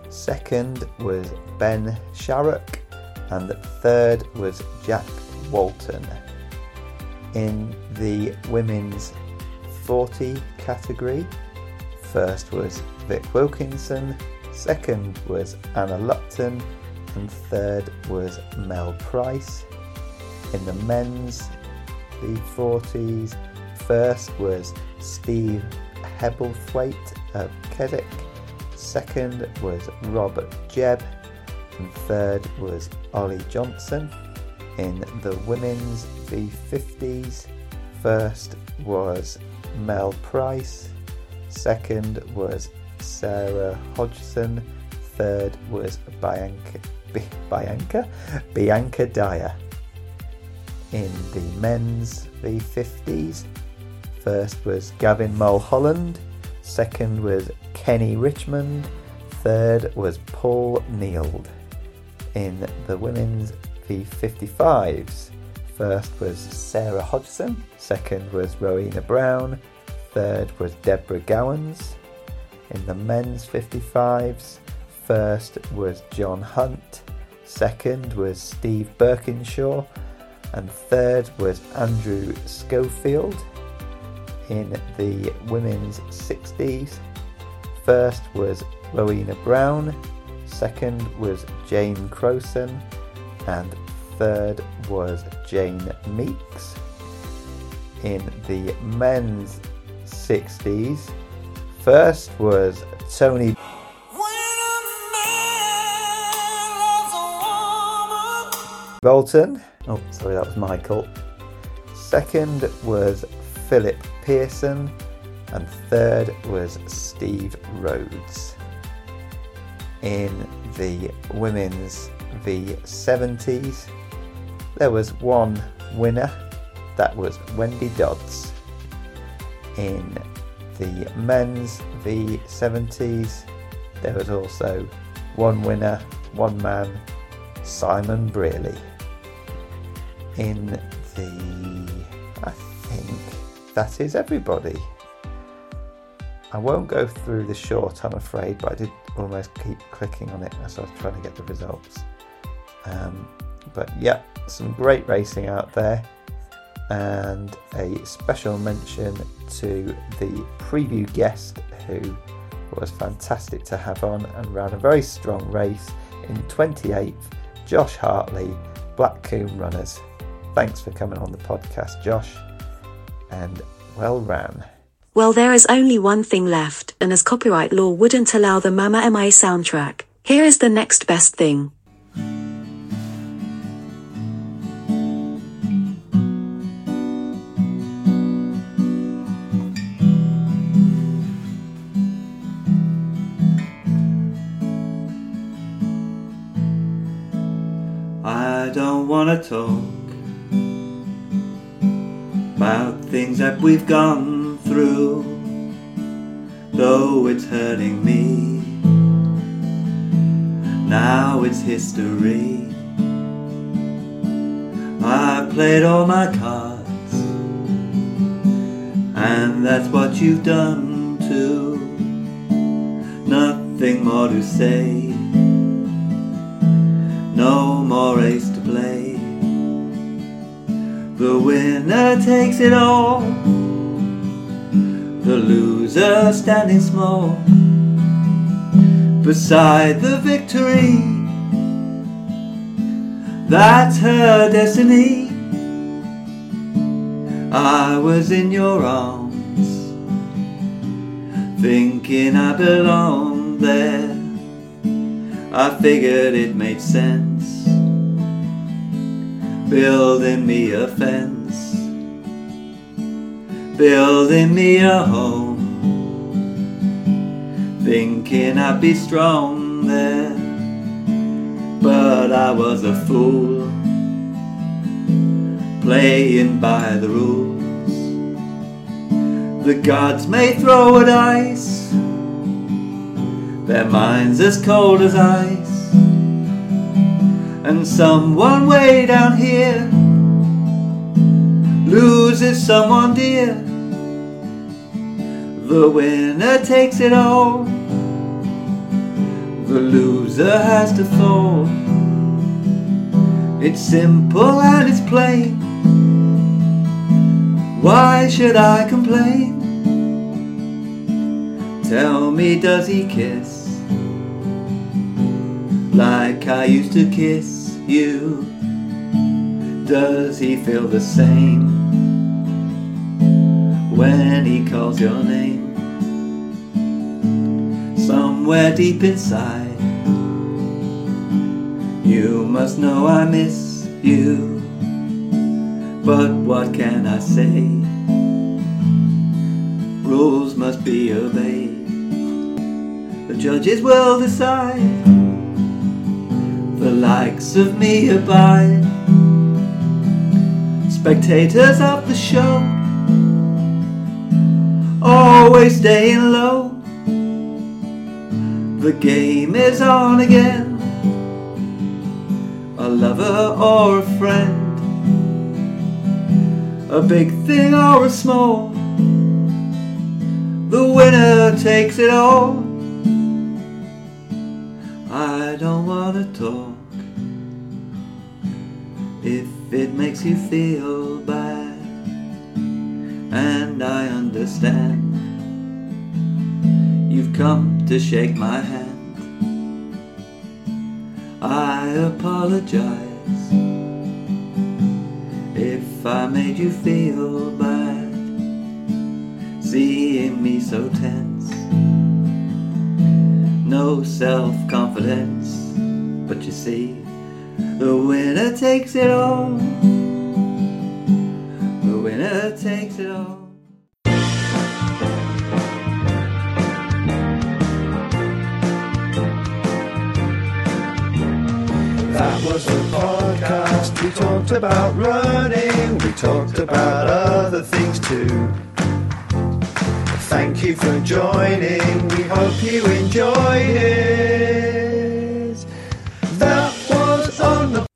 second was Ben Sharrock, and third was Jack Walton. In the women's 40 category, first was Vic Wilkinson, second was Anna Lupton, and third was Mel Price. In the men's V40s, first was Steve Hebblethwaite of Keswick, second was Robert Jebb, and third was Ollie Johnson. In the women's V50s, first was Mel Price, second was Sarah Hodgson, third was Bianca, Bianca, Bianca Dyer. In the men's V50s, first was Gavin Mulholland, Second was Kenny Richmond. Third was Paul Neild. In the women's V55s, first was Sarah Hodgson. Second was Rowena Brown. Third was Deborah Gowans. In the men's 55s, first was John Hunt. Second was Steve Birkinshaw. And third was Andrew Schofield. In the women's 60s, first was Rowena Brown. Second was Jane Crowson. And third was Jane Meeks. In the men's 60s, first was Tony Bolton. Oh, sorry, that was Michael. Second was Philip Pearson. And third was Steve Rhodes. In the women's V70s, there was one winner. That was Wendy Dodds. In the men's V70s, there was also one winner, one man, Simon Brearley. In the, I think that is everybody. I won't go through the short, I'm afraid, but I did almost keep clicking on it as I was trying to get the results. Um, but yeah, some great racing out there, and a special mention to the preview guest who was fantastic to have on and ran a very strong race in 28th, Josh Hartley, Black Combe Runners. Thanks for coming on the podcast, Josh, and well ran. Well, there is only one thing left, and as copyright law wouldn't allow the Mamma Mia soundtrack, here is the next best thing. Don't wanna talk about things that we've gone through, though it's hurting me. Now it's history. I played all my cards, and that's what you've done too. Nothing more to say no more ace play. The winner takes it all, the loser standing small beside the victory. That's her destiny. I was in your arms, thinking I belonged there. I figured it made sense building me a fence, building me a home, thinking I'd be strong there, but I was a fool, playing by the rules. The gods may throw a dice, their minds as cold as ice and someone way down here loses someone dear. The winner takes it all, the loser has to fall. It's simple and it's plain. Why should I complain? Tell me, does he kiss? Like I used to kiss you? Does he feel the same when he calls your name? Somewhere deep inside, you must know I miss you. But what can I say? Rules must be obeyed. The judges will decide the likes of me abide. Spectators of the show, always staying low. The game is on again. A lover or a friend, a big thing or a small. The winner takes it all. I don't wanna talk if it makes you feel bad, and I understand. You've come to shake my hand. I apologize if I made you feel bad, seeing me so tense. No self confidence, but you see, the winner takes it all. The winner takes it all. That was a podcast. We talked about running. We talked about other things too. Thank you for joining. We hope you enjoyed it.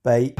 Bye.